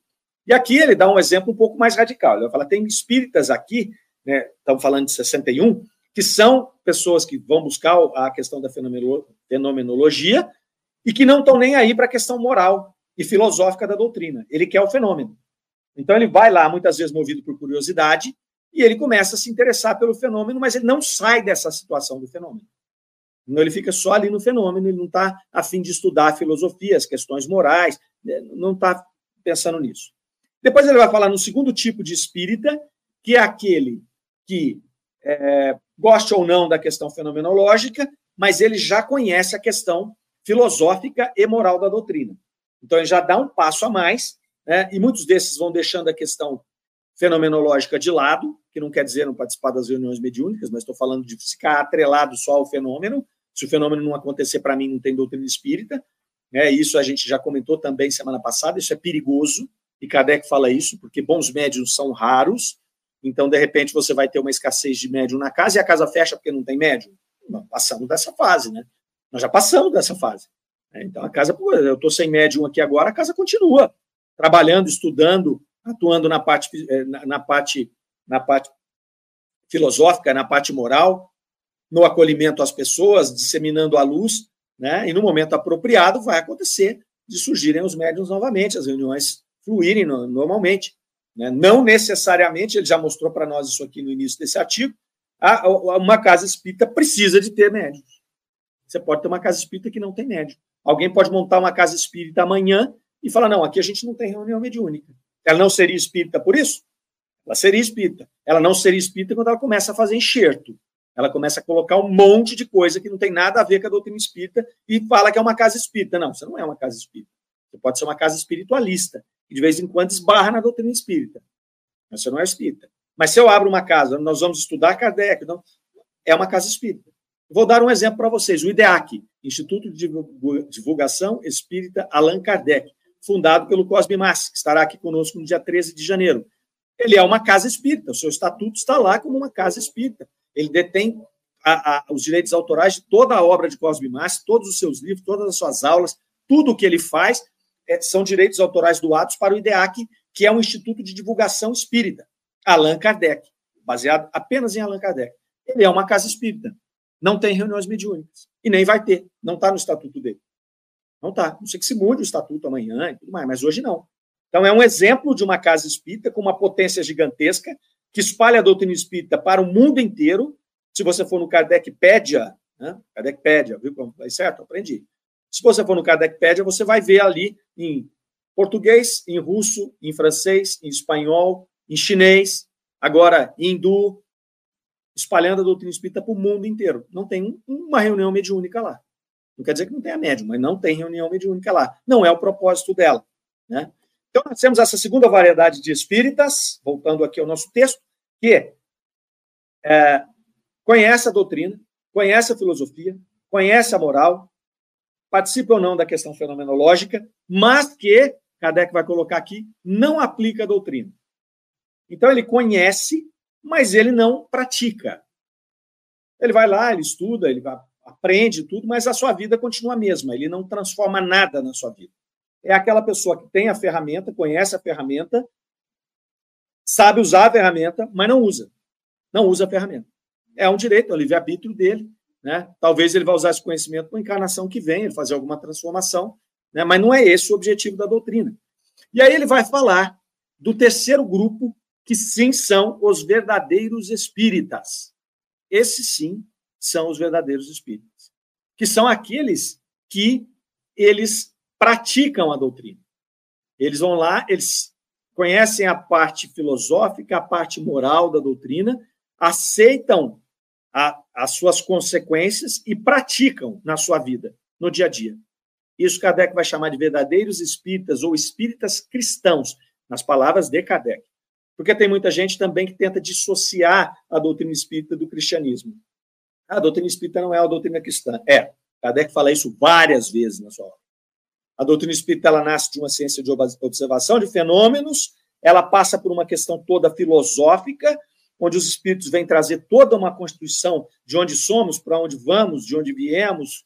e aqui ele dá um exemplo um pouco mais radical. Ele vai falar: tem espíritas aqui, né, estamos falando de 61, que são pessoas que vão buscar a questão da fenomenologia e que não estão nem aí para a questão moral e filosófica da doutrina. Ele quer o fenômeno. Então ele vai lá, muitas vezes movido por curiosidade, e ele começa a se interessar pelo fenômeno, mas ele não sai dessa situação do fenômeno. Então, ele fica só ali no fenômeno, ele não está a fim de estudar a filosofia, as questões morais, né, não está pensando nisso. Depois ele vai falar no segundo tipo de espírita, que é aquele que é, ou não da questão fenomenológica, mas ele já conhece a questão filosófica e moral da doutrina. Então ele já dá um passo a mais, né, e muitos desses vão deixando a questão fenomenológica de lado, que não quer dizer não participar das reuniões mediúnicas, mas estou falando de ficar atrelado só ao fenômeno. Se o fenômeno não acontecer para mim, não tem doutrina espírita. É, isso a gente já comentou também semana passada, isso é perigoso, e Kardec fala isso, porque bons médiums são raros, então, de repente, você vai ter uma escassez de médium na casa e a casa fecha porque não tem médium. passamos dessa fase, né? Nós já passamos dessa fase. É, então, a casa, pô, eu estou sem médium aqui agora, a casa continua trabalhando, estudando, atuando na parte, eh, na parte, na parte filosófica, na parte moral, no acolhimento às pessoas, disseminando a luz, né? E no momento apropriado vai acontecer de surgirem os médiums novamente, as reuniões fluírem normalmente. Né? Não necessariamente, ele já mostrou para nós isso aqui no início desse artigo, uma casa espírita precisa de ter médiums. Você pode ter uma casa espírita que não tem médium. Alguém pode montar uma casa espírita amanhã e falar: não, aqui a gente não tem reunião mediúnica. Ela não seria espírita por isso? Ela seria espírita. Ela não seria espírita quando ela começa a fazer enxerto. Ela começa a colocar um monte de coisa que não tem nada a ver com a doutrina espírita e fala que é uma casa espírita. Não, você não é uma casa espírita. Você pode ser uma casa espiritualista, que de vez em quando esbarra na doutrina espírita. Mas você não é espírita. Mas se eu abro uma casa, nós vamos estudar Kardec, não, é uma casa espírita. Vou dar um exemplo para vocês. O IDEAC, Instituto de Divulgação Espírita Allan Kardec, fundado pelo Cosme Massi, que estará aqui conosco no dia 13 de janeiro. Ele é uma casa espírita, o seu estatuto está lá como uma casa espírita. Ele detém a, a, os direitos autorais de toda a obra de Cosme Massi, todos os seus livros, todas as suas aulas, tudo o que ele faz é, são direitos autorais doados para o IDEAC, que é um instituto de divulgação espírita, Allan Kardec, baseado apenas em Allan Kardec. Ele é uma casa espírita, não tem reuniões mediúnicas, e nem vai ter, não está no estatuto dele. Não está. Não sei que se mude o estatuto amanhã e tudo mais, mas hoje não. Então, é um exemplo de uma casa espírita com uma potência gigantesca que espalha a doutrina espírita para o mundo inteiro. Se você for no Kardecpédia, né? Kardecpédia, viu como certo? Aprendi. Se você for no Kardecpédia, você vai ver ali em português, em russo, em francês, em espanhol, em chinês, agora em hindu, espalhando a doutrina espírita para o mundo inteiro. Não tem uma reunião mediúnica lá. Não quer dizer que não tenha médium, mas não tem reunião mediúnica lá. Não é o propósito dela. Né? Então, nós temos essa segunda variedade de espíritas, voltando aqui ao nosso texto, que é, conhece a doutrina, conhece a filosofia, conhece a moral, participa ou não da questão fenomenológica, mas que, Kardec vai colocar aqui, não aplica a doutrina. Então, ele conhece, mas ele não pratica. Ele vai lá, ele estuda, ele aprende tudo, mas a sua vida continua a mesma, ele não transforma nada na sua vida. É aquela pessoa que tem a ferramenta, conhece a ferramenta, sabe usar a ferramenta, mas não usa. Não usa a ferramenta. É um direito, é o livre-arbítrio dele. Né? Talvez ele vá usar esse conhecimento para encarnação que vem, ele fazer alguma transformação, né? mas não é esse o objetivo da doutrina. E aí ele vai falar do terceiro grupo, que sim são os verdadeiros espíritas. Esses sim são os verdadeiros espíritas, que são aqueles que eles praticam a doutrina. Eles vão lá, eles conhecem a parte filosófica, a parte moral da doutrina, aceitam a, as suas consequências e praticam na sua vida, no dia a dia. Isso Kardec vai chamar de verdadeiros espíritas ou espíritas cristãos, nas palavras de Kardec. Porque tem muita gente também que tenta dissociar a doutrina espírita do cristianismo. A doutrina espírita não é a doutrina cristã. É. Kardec fala isso várias vezes na sua obra. A doutrina espírita ela nasce de uma ciência de observação de fenômenos, ela passa por uma questão toda filosófica, onde os espíritos vêm trazer toda uma constituição de onde somos, para onde vamos, de onde viemos,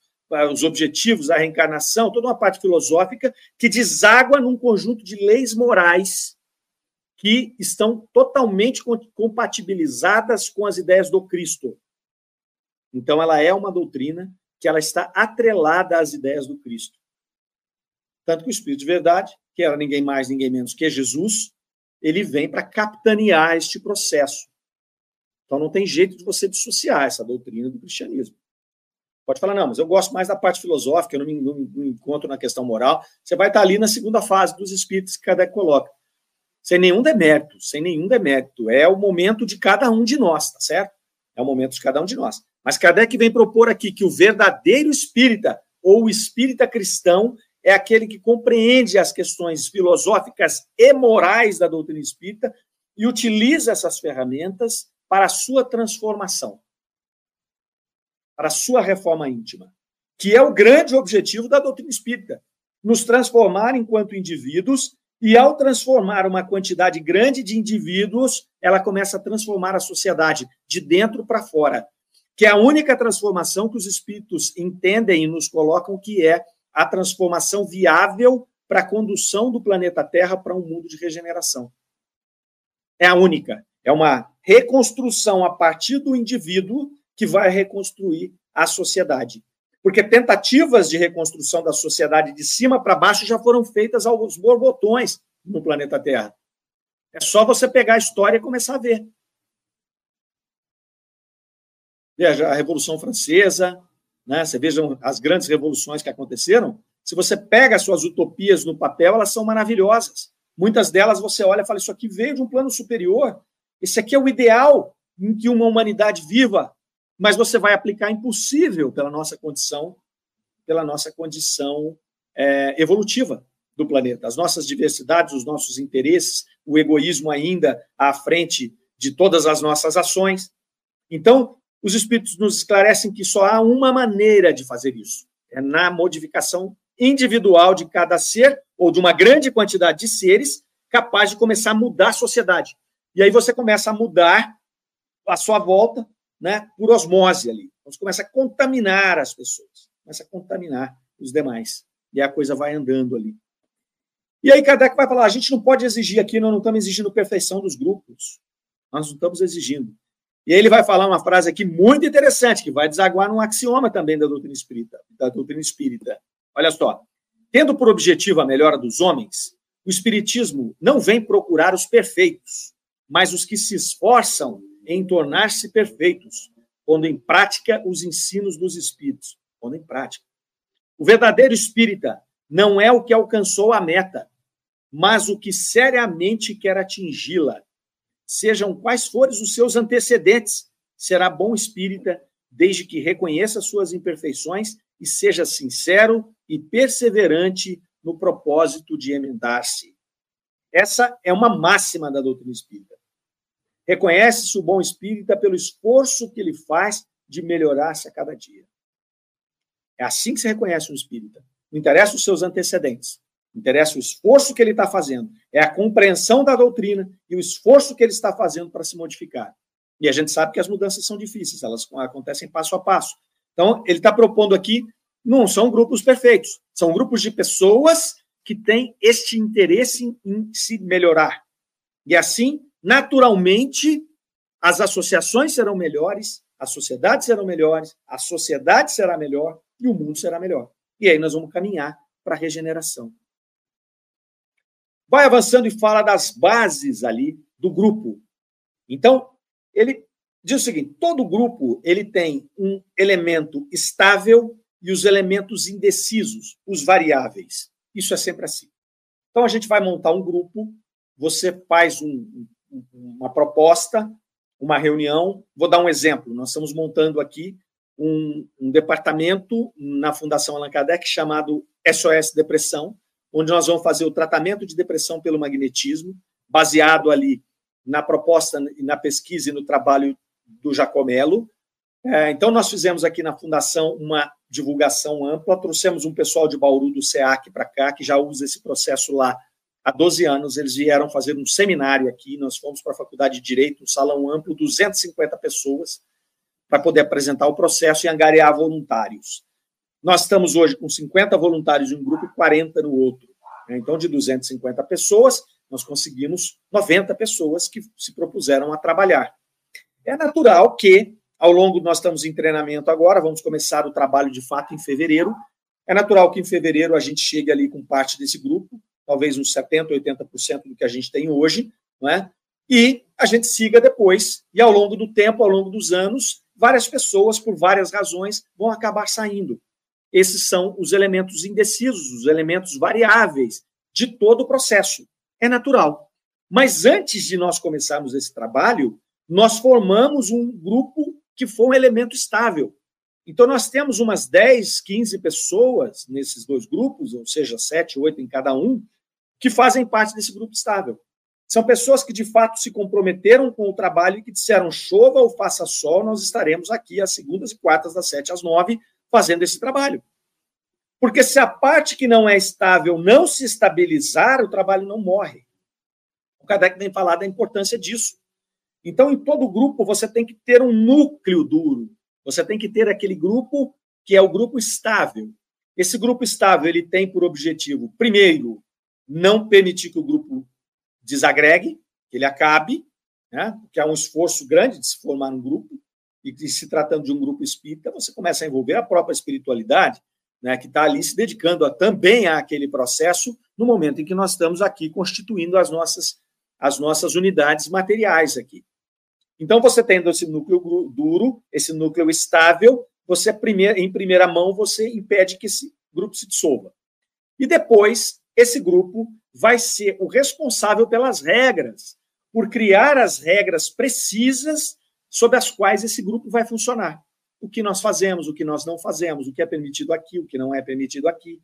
os objetivos, a reencarnação, toda uma parte filosófica que deságua num conjunto de leis morais que estão totalmente compatibilizadas com as ideias do Cristo Então, ela é uma doutrina que ela está atrelada às ideias do Cristo. Tanto que o Espírito de Verdade, que era ninguém mais, ninguém menos que Jesus, ele vem para capitanear este processo. Então não tem jeito de você dissociar essa doutrina do cristianismo. Pode falar, não, mas eu gosto mais da parte filosófica, eu não me, não me encontro na questão moral. Você vai estar ali na segunda fase dos espíritos que Kardec coloca. Sem nenhum demérito, sem nenhum demérito. É o momento de cada um de nós, tá certo? É o momento de cada um de nós. Mas Kardec vem propor aqui que o verdadeiro espírita, ou o espírita cristão, é aquele que compreende as questões filosóficas e morais da doutrina espírita e utiliza essas ferramentas para a sua transformação, para a sua reforma íntima, que é o grande objetivo da doutrina espírita, nos transformar enquanto indivíduos e ao transformar uma quantidade grande de indivíduos, ela começa a transformar a sociedade de dentro para fora, que é a única transformação que os espíritos entendem e nos colocam que é a transformação viável para a condução do planeta Terra para um mundo de regeneração. É a única. É uma reconstrução a partir do indivíduo que vai reconstruir a sociedade. Porque tentativas de reconstrução da sociedade de cima para baixo já foram feitas aos borbotões no planeta Terra. É só você pegar a história e começar a ver. Veja, a Revolução Francesa, né? Você veja as grandes revoluções que aconteceram. Se você pega as suas utopias no papel, elas são maravilhosas. Muitas delas você olha e fala: Isso aqui veio de um plano superior. Esse aqui é o ideal em que uma humanidade viva. Mas você vai aplicar impossível pela nossa condição, pela nossa condição é, evolutiva do planeta. As nossas diversidades, os nossos interesses, o egoísmo ainda à frente de todas as nossas ações. Então, os espíritos nos esclarecem que só há uma maneira de fazer isso: é na modificação individual de cada ser, ou de uma grande quantidade de seres, capaz de começar a mudar a sociedade. E aí você começa a mudar a sua volta, né, por osmose ali. Então, você começa a contaminar as pessoas, começa a contaminar os demais. E a coisa vai andando ali. E aí Kardec vai falar: a gente não pode exigir aqui, nós não estamos exigindo perfeição dos grupos. Nós não estamos exigindo. E aí ele vai falar uma frase aqui muito interessante, que vai desaguar num axioma também da doutrina espírita. Da doutrina espírita. Olha só. Tendo por objetivo a melhora dos homens, o espiritismo não vem procurar os perfeitos, mas os que se esforçam em tornar-se perfeitos, pondo em prática os ensinos dos espíritos. Pondo em prática. O verdadeiro espírita não é o que alcançou a meta, mas o que seriamente quer atingi-la sejam quais forem os seus antecedentes, será bom espírita, desde que reconheça suas imperfeições e seja sincero e perseverante no propósito de emendar-se. Essa é uma máxima da doutrina espírita. Reconhece-se o bom espírita pelo esforço que ele faz de melhorar-se a cada dia. É assim que se reconhece um espírita. Não interessa os seus antecedentes. Interessa o esforço que ele está fazendo, é a compreensão da doutrina e o esforço que ele está fazendo para se modificar. E a gente sabe que as mudanças são difíceis, elas acontecem passo a passo. Então, ele está propondo aqui, não são grupos perfeitos, são grupos de pessoas que têm este interesse em se melhorar. E assim, naturalmente, as associações serão melhores, as sociedades serão melhores, a sociedade será melhor e o mundo será melhor. E aí nós vamos caminhar para a regeneração vai avançando e fala das bases ali do grupo. Então, ele diz o seguinte: todo grupo ele tem um elemento estável e os elementos indecisos, os variáveis. Isso é sempre assim. Então a gente vai montar um grupo, você faz um, uma proposta, uma reunião. Vou dar um exemplo. Nós estamos montando aqui um, um departamento na Fundação Allan Kardec chamado SOS Depressão, onde nós vamos fazer o tratamento de depressão pelo magnetismo, baseado ali na proposta, na pesquisa e no trabalho do Jacomelo. É, então, nós fizemos aqui na Fundação uma divulgação ampla, trouxemos um pessoal de Bauru do SEAC para cá, que já usa esse processo lá há 12 anos. Eles vieram fazer um seminário aqui, nós fomos para a Faculdade de Direito, um salão amplo, 250 pessoas, para poder apresentar o processo e angariar voluntários. Nós estamos hoje com 50 voluntários em um grupo e 40 no outro. Né? Então, de 250 pessoas, nós conseguimos 90 pessoas que se propuseram a trabalhar. É natural que ao longo, nós estamos em treinamento agora, vamos começar o trabalho de fato em fevereiro. É natural que em fevereiro a gente chegue ali com parte desse grupo, talvez uns 70%, 80% do que a gente tem hoje, não é? E a gente siga depois, e ao longo do tempo, ao longo dos anos, várias pessoas, por várias razões, vão acabar saindo. Esses são os elementos indecisos, os elementos variáveis de todo o processo. É natural. Mas antes de nós começarmos esse trabalho, nós formamos um grupo que foi um elemento estável. Então, nós temos umas 10, 15 pessoas nesses dois grupos, ou seja, 7, 8 em cada um, que fazem parte desse grupo estável. São pessoas que, de fato, se comprometeram com o trabalho e que disseram: chova ou faça sol, nós estaremos aqui às segundas e quartas, das 7 às 9, fazendo esse trabalho. Porque se a parte que não é estável não se estabilizar, o trabalho não morre. O Kardec tem falado da importância disso. Então, em todo grupo, você tem que ter um núcleo duro. Você tem que ter aquele grupo que é o grupo estável. Esse grupo estável ele tem por objetivo, primeiro, não permitir que o grupo desagregue, que ele acabe, né? que é um esforço grande de se formar um grupo, e se tratando de um grupo espírita, você começa a envolver a própria espiritualidade, né, que está ali se dedicando a, também àquele processo no momento em que nós estamos aqui constituindo as nossas, as nossas unidades materiais aqui. Então, você tendo esse núcleo duro, esse núcleo estável, você em primeira mão você impede que esse grupo se dissolva. E depois, esse grupo vai ser o responsável pelas regras, por criar as regras precisas sobre as quais esse grupo vai funcionar o que nós fazemos, o que nós não fazemos, o que é permitido aqui, o que não é permitido aqui.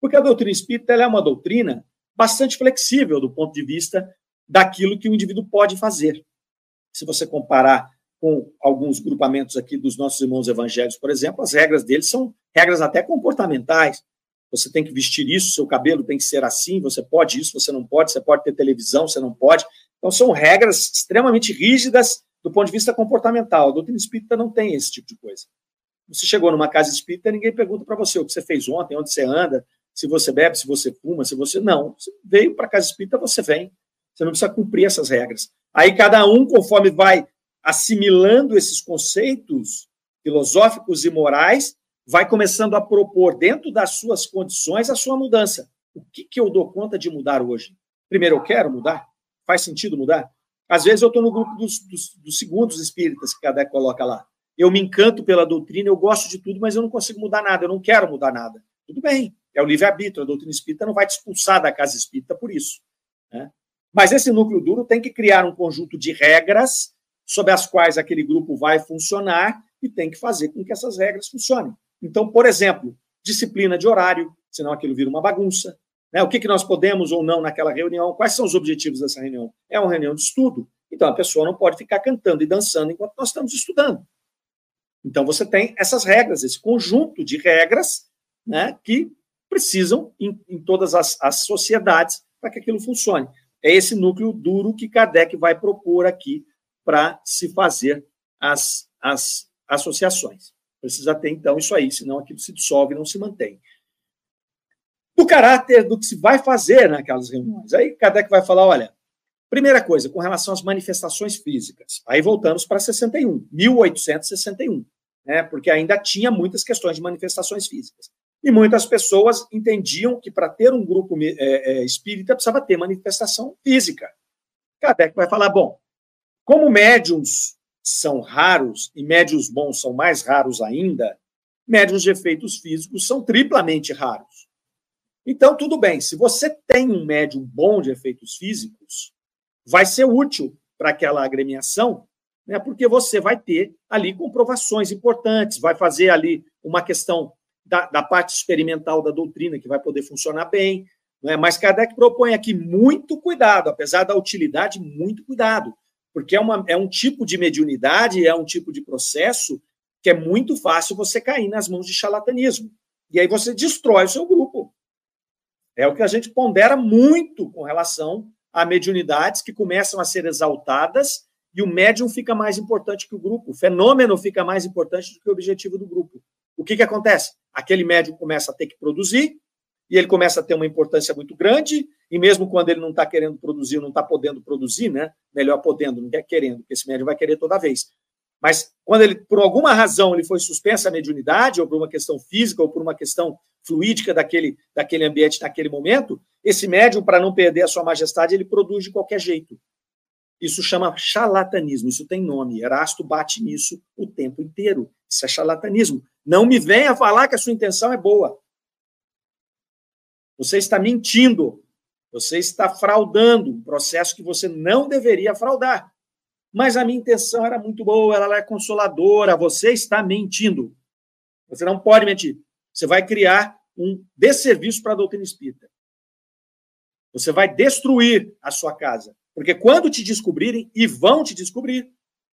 Porque a doutrina espírita é uma doutrina bastante flexível do ponto de vista daquilo que o indivíduo pode fazer. Se você comparar com alguns grupamentos aqui dos nossos irmãos evangélicos, por exemplo, as regras deles são regras até comportamentais. Você tem que vestir isso, seu cabelo tem que ser assim, você pode isso, você não pode, você pode ter televisão, você não pode. Então, são regras extremamente rígidas do ponto de vista comportamental. A doutrina espírita não tem esse tipo de coisa. Você chegou numa casa espírita, ninguém pergunta para você o que você fez ontem, onde você anda, se você bebe, se você fuma, se você. Não. Você veio para a casa espírita, você vem. Você não precisa cumprir essas regras. Aí cada um, conforme vai assimilando esses conceitos filosóficos e morais, vai começando a propor, dentro das suas condições, a sua mudança. O que, que eu dou conta de mudar hoje? Primeiro, eu quero mudar? Faz sentido mudar? Às vezes eu estou no grupo dos, dos, dos, segundos espíritas que Kardec coloca lá. Eu me encanto pela doutrina, eu gosto de tudo, mas eu não consigo mudar nada, eu não quero mudar nada. Tudo bem, é o livre-arbítrio, a doutrina espírita não vai te expulsar da casa espírita por isso. Né? Mas esse núcleo duro tem que criar um conjunto de regras sobre as quais aquele grupo vai funcionar e tem que fazer com que essas regras funcionem. Então, por exemplo, disciplina de horário, senão aquilo vira uma bagunça. Né? O que, que nós podemos ou não naquela reunião? Quais são os objetivos dessa reunião? É uma reunião de estudo. Então, a pessoa não pode ficar cantando e dançando enquanto nós estamos estudando. Então, você tem essas regras, esse conjunto de regras né, que precisam em, em todas as, as sociedades para que aquilo funcione. É esse núcleo duro que Kardec vai propor aqui para se fazer as, as associações. Precisa ter, então, isso aí, senão aquilo se dissolve e não se mantém do caráter do que se vai fazer naquelas reuniões. Aí Kardec vai falar: olha, primeira coisa, com relação às manifestações físicas. Aí voltamos para 61, 1861, né, porque ainda tinha muitas questões de manifestações físicas. E muitas pessoas entendiam que para ter um grupo é, é, espírita precisava ter manifestação física. Kardec vai falar: bom, como médiums são raros e médios bons são mais raros ainda, médios de efeitos físicos são triplamente raros. Então, tudo bem, se você tem um médium bom de efeitos físicos, vai ser útil para aquela agremiação, né, porque você vai ter ali comprovações importantes, vai fazer ali uma questão da, da parte experimental da doutrina que vai poder funcionar bem. Né, mas Kardec propõe aqui muito cuidado, apesar da utilidade, muito cuidado, porque é, uma, é um tipo de mediunidade, é um tipo de processo que é muito fácil você cair nas mãos de charlatanismo. E aí você destrói o seu grupo. É o que a gente pondera muito com relação a mediunidades que começam a ser exaltadas e o médium fica mais importante que o grupo, o fenômeno fica mais importante do que o objetivo do grupo. O que, que acontece? Aquele médium começa a ter que produzir e ele começa a ter uma importância muito grande, e mesmo quando ele não está querendo produzir, não está podendo produzir, né? Melhor podendo, não quer querendo, porque esse médium vai querer toda vez. Mas quando ele, por alguma razão, ele foi suspensa a mediunidade, ou por uma questão física, ou por uma questão fluídica daquele, daquele ambiente naquele momento, esse médium, para não perder a sua majestade, ele produz de qualquer jeito. Isso chama charlatanismo, isso tem nome. Erasto bate nisso o tempo inteiro. Isso é charlatanismo. Não me venha falar que a sua intenção é boa. Você está mentindo. Você está fraudando um processo que você não deveria fraudar. Mas a minha intenção era muito boa, ela é consoladora. Você está mentindo. Você não pode mentir. Você vai criar um desserviço para a doutrina espírita. Você vai destruir a sua casa. Porque quando te descobrirem, e vão te descobrir,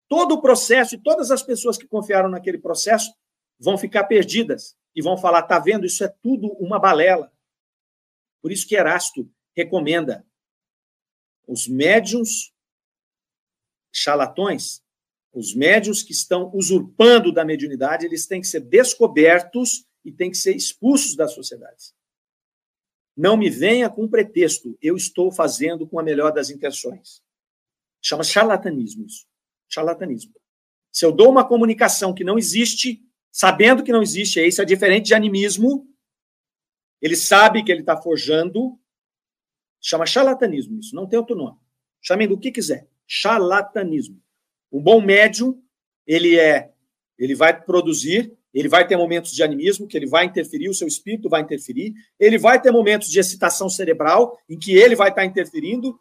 todo o processo e todas as pessoas que confiaram naquele processo vão ficar perdidas e vão falar: tá vendo, isso é tudo uma balela. Por isso que Erasto recomenda os médiums charlatões, os médiums que estão usurpando da mediunidade, eles têm que ser descobertos e têm que ser expulsos das sociedades. Não me venha com pretexto, eu estou fazendo com a melhor das intenções. Chama charlatanismo isso. Charlatanismo. Se eu dou uma comunicação que não existe, sabendo que não existe, isso é diferente de animismo, ele sabe que ele está forjando, chama charlatanismo isso, não tem outro nome. Chamem do que quiser. Charlatanismo. Um bom médium, ele é, ele vai produzir, ele vai ter momentos de animismo, que ele vai interferir, o seu espírito vai interferir, ele vai ter momentos de excitação cerebral, em que ele vai estar interferindo,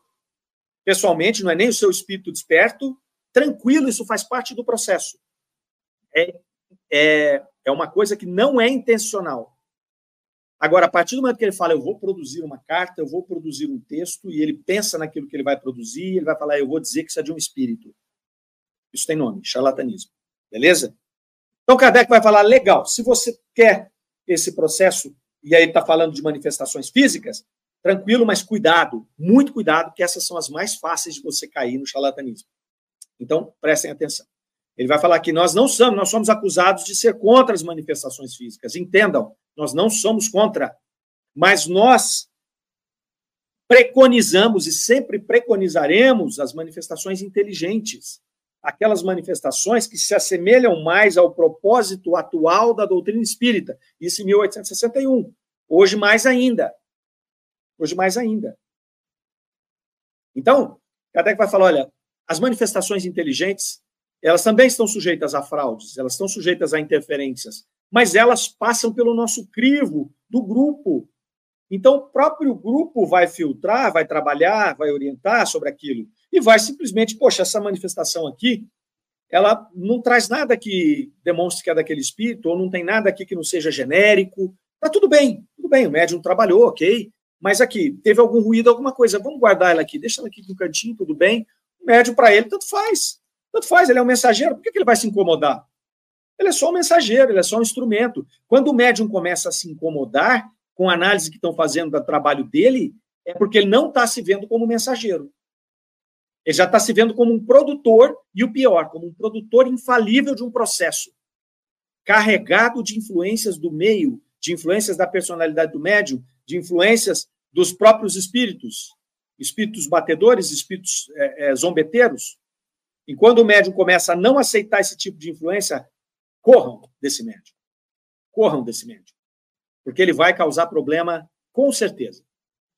pessoalmente, não é nem o seu espírito desperto, tranquilo, isso faz parte do processo. É, é, é uma coisa que não é intencional. Agora, a partir do momento que ele fala, eu vou produzir uma carta, eu vou produzir um texto, e ele pensa naquilo que ele vai produzir, ele vai falar, eu vou dizer que isso é de um espírito. Isso tem nome, charlatanismo. Beleza? Então, Kardec vai falar, legal, se você quer esse processo, e aí ele está falando de manifestações físicas, tranquilo, mas cuidado, muito cuidado, que essas são as mais fáceis de você cair no charlatanismo. Então, prestem atenção. Ele vai falar que nós não somos, nós somos acusados de ser contra as manifestações físicas. Entendam, nós não somos contra, mas nós preconizamos e sempre preconizaremos as manifestações inteligentes, aquelas manifestações que se assemelham mais ao propósito atual da doutrina espírita. Isso em 1861. Hoje mais ainda. Hoje mais ainda. Então, Kardec vai falar, olha, as manifestações inteligentes, elas também estão sujeitas a fraudes, elas estão sujeitas a interferências, mas elas passam pelo nosso crivo do grupo. Então, o próprio grupo vai filtrar, vai trabalhar, vai orientar sobre aquilo e vai simplesmente, poxa, essa manifestação aqui, ela não traz nada que demonstre que é daquele espírito, ou não tem nada aqui que não seja genérico. Tá tudo bem, tudo bem, o médium trabalhou, ok, mas aqui, teve algum ruído, alguma coisa, vamos guardar ela aqui, deixa ela aqui no cantinho, tudo bem médio para ele, tanto faz. Tanto faz, ele é um mensageiro, por que, que ele vai se incomodar? Ele é só um mensageiro, ele é só um instrumento. Quando o médium começa a se incomodar com a análise que estão fazendo do trabalho dele, é porque ele não está se vendo como mensageiro. Ele já está se vendo como um produtor, e o pior, como um produtor infalível de um processo, carregado de influências do meio, de influências da personalidade do médium, de influências dos próprios espíritos espíritos batedores, espíritos é, é, zombeteiros. E quando o médium começa a não aceitar esse tipo de influência, corram desse médium. Corram desse médium. Porque ele vai causar problema com certeza.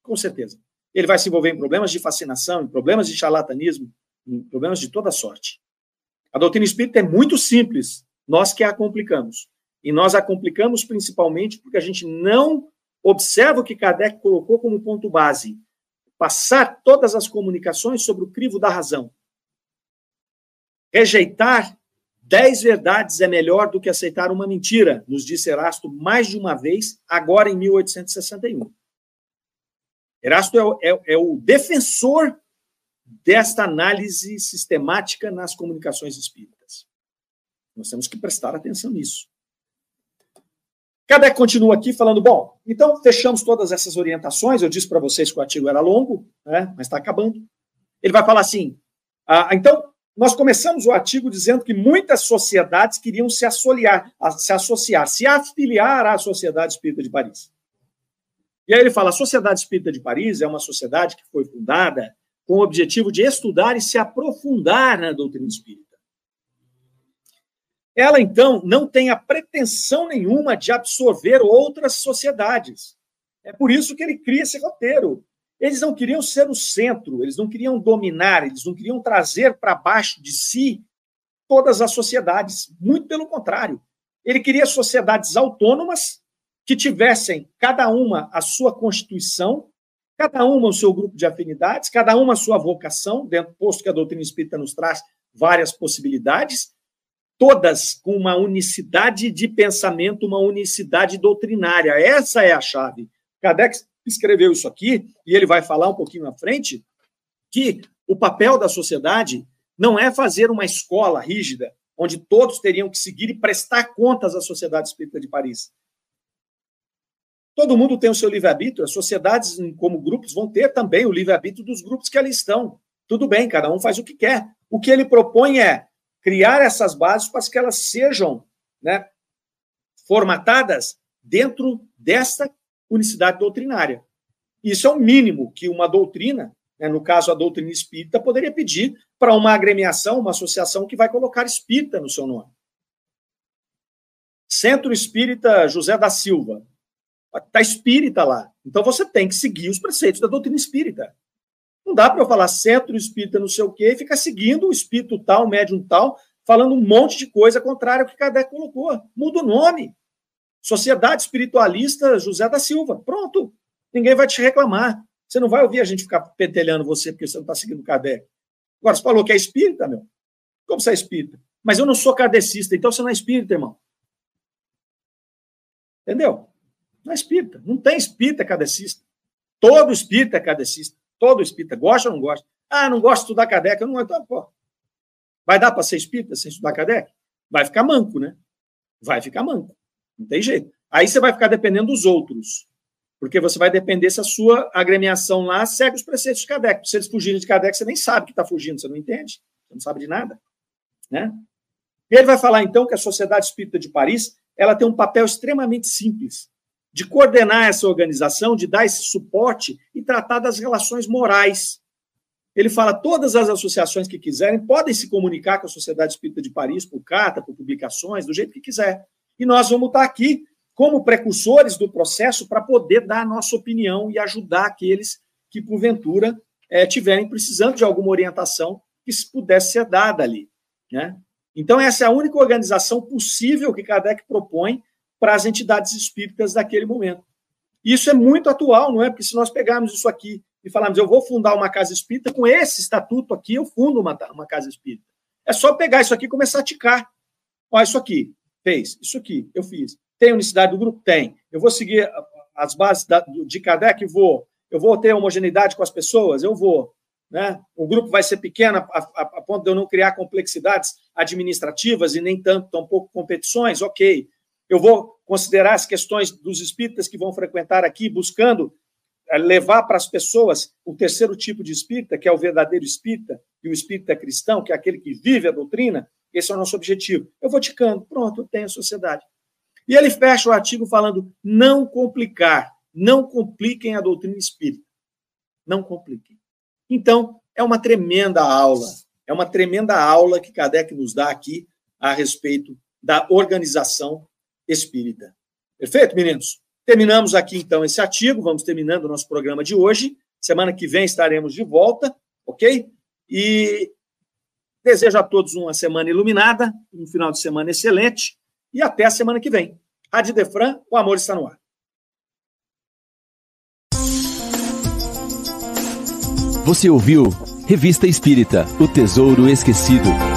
Com certeza. Ele vai se envolver em problemas de fascinação, em problemas de charlatanismo, em problemas de toda sorte. A doutrina espírita é muito simples, nós que a complicamos. E nós a complicamos principalmente porque a gente não observa o que Kardec colocou como ponto base passar todas as comunicações sobre o crivo da razão. Rejeitar dez verdades é melhor do que aceitar uma mentira, nos disse Erasto mais de uma vez, agora em 1861. Erasto é o, é, é o defensor desta análise sistemática nas comunicações espíritas. Nós temos que prestar atenção nisso. Kardec continua aqui falando, bom, então fechamos todas essas orientações, eu disse para vocês que o artigo era longo, né, mas está acabando. Ele vai falar assim, ah, então, nós começamos o artigo dizendo que muitas sociedades queriam se associar, se associar, se afiliar à Sociedade Espírita de Paris. E aí ele fala, a Sociedade Espírita de Paris é uma sociedade que foi fundada com o objetivo de estudar e se aprofundar na doutrina espírita. ela então não tem a pretensão nenhuma de absorver outras sociedades. É por isso que ele cria esse roteiro. Eles não queriam ser o centro, eles não queriam dominar, eles não queriam trazer para baixo de si todas as sociedades. Muito pelo contrário. Ele queria sociedades autônomas que tivessem cada uma a sua constituição, cada uma o seu grupo de afinidades, cada uma a sua vocação, dentro posto que a doutrina espírita nos traz várias possibilidades, todas com uma unicidade de pensamento, uma unicidade doutrinária. Essa é a chave. Kardec escreveu isso aqui, e ele vai falar um pouquinho à frente, que o papel da sociedade não é fazer uma escola rígida, onde todos teriam que seguir e prestar contas à Sociedade Espírita de Paris. Todo mundo tem o seu livre-arbítrio, as sociedades, como grupos, vão ter também o livre-arbítrio dos grupos que ali estão. Tudo bem, cada um faz o que quer. O que ele propõe é criar essas bases para que elas sejam né, formatadas dentro desta unicidade doutrinária. Isso é o mínimo que uma doutrina, né, no caso a doutrina espírita, poderia pedir para uma agremiação, uma associação que vai colocar espírita no seu nome. Centro Espírita José da Silva. Está espírita lá. Então você tem que seguir os preceitos da doutrina espírita. Não dá para eu falar centro espírita não sei o quê e ficar seguindo o espírito tal, médium tal, falando um monte de coisa contrária ao que Kardec colocou. Muda o nome. Sociedade Espiritualista José da Silva. Pronto. Ninguém vai te reclamar. Você não vai ouvir a gente ficar pentelhando você porque você não está seguindo Kardec. Agora, você falou que é espírita, meu. Como você é espírita? Mas eu não sou kardecista, então você não é espírita, irmão. Entendeu? Não é espírita. Não tem espírita kardecista. Todo espírita é kardecista. Todo espírita. Gosta ou não gosta? Ah, não gosto de estudar Kardec. Eu não então, pô. Vai dar para ser espírita sem estudar Kardec? Vai ficar manco, né? Vai ficar manco. Não tem jeito. Aí você vai ficar dependendo dos outros. Porque você vai depender se a sua agremiação lá segue os preceitos de Kardec. Se eles fugirem de Kardec, você nem sabe que está fugindo, você não entende. Você não sabe de nada. Né? Ele vai falar, então, que a Sociedade Espírita de Paris ela tem um papel extremamente simples de coordenar essa organização, de dar esse suporte e tratar das relações morais. Ele fala todas as associações que quiserem podem se comunicar com a Sociedade Espírita de Paris por carta, por publicações, do jeito que quiser. E nós vamos estar aqui como precursores do processo para poder dar a nossa opinião e ajudar aqueles que, porventura, é, tiverem precisando de alguma orientação que pudesse ser dada ali. Né? Então, essa é a única organização possível que Kardec propõe para as entidades espíritas daquele momento. Isso é muito atual, não é? Porque se nós pegarmos isso aqui e falarmos, eu vou fundar uma casa espírita, com esse estatuto aqui, eu fundo uma, uma casa espírita. É só pegar isso aqui e começar a ticar. Olha, isso aqui, fez, isso aqui, eu fiz. Tem unicidade do grupo? Tem. Eu vou seguir as bases da, de Kardec? Vou. Eu vou ter homogeneidade com as pessoas? Eu vou. Né? O grupo vai ser pequeno a, a, a ponto de eu não criar complexidades administrativas e nem tanto, tão pouco competições? Ok. Eu vou considerar as questões dos espíritas que vão frequentar aqui, buscando eh, levar para as pessoas o terceiro tipo de espírita, que é o verdadeiro espírita, e o espírita cristão, que é aquele que vive a doutrina. Esse é o nosso objetivo. Eu vou ticando, pronto, eu tenho a sociedade. E ele fecha o artigo falando: não complicar, não compliquem a doutrina espírita. Não compliquem. Então, é uma tremenda aula, é uma tremenda aula que Kardec nos dá aqui a respeito da organização espírita. Perfeito, meninos? Terminamos aqui então esse artigo, vamos terminando o nosso programa de hoje. Semana que vem estaremos de volta, ok? E desejo a todos uma semana iluminada, um final de semana excelente e até a semana que vem. Rádio Defran, o amor está no ar. Você ouviu Revista Espírita O Tesouro Esquecido.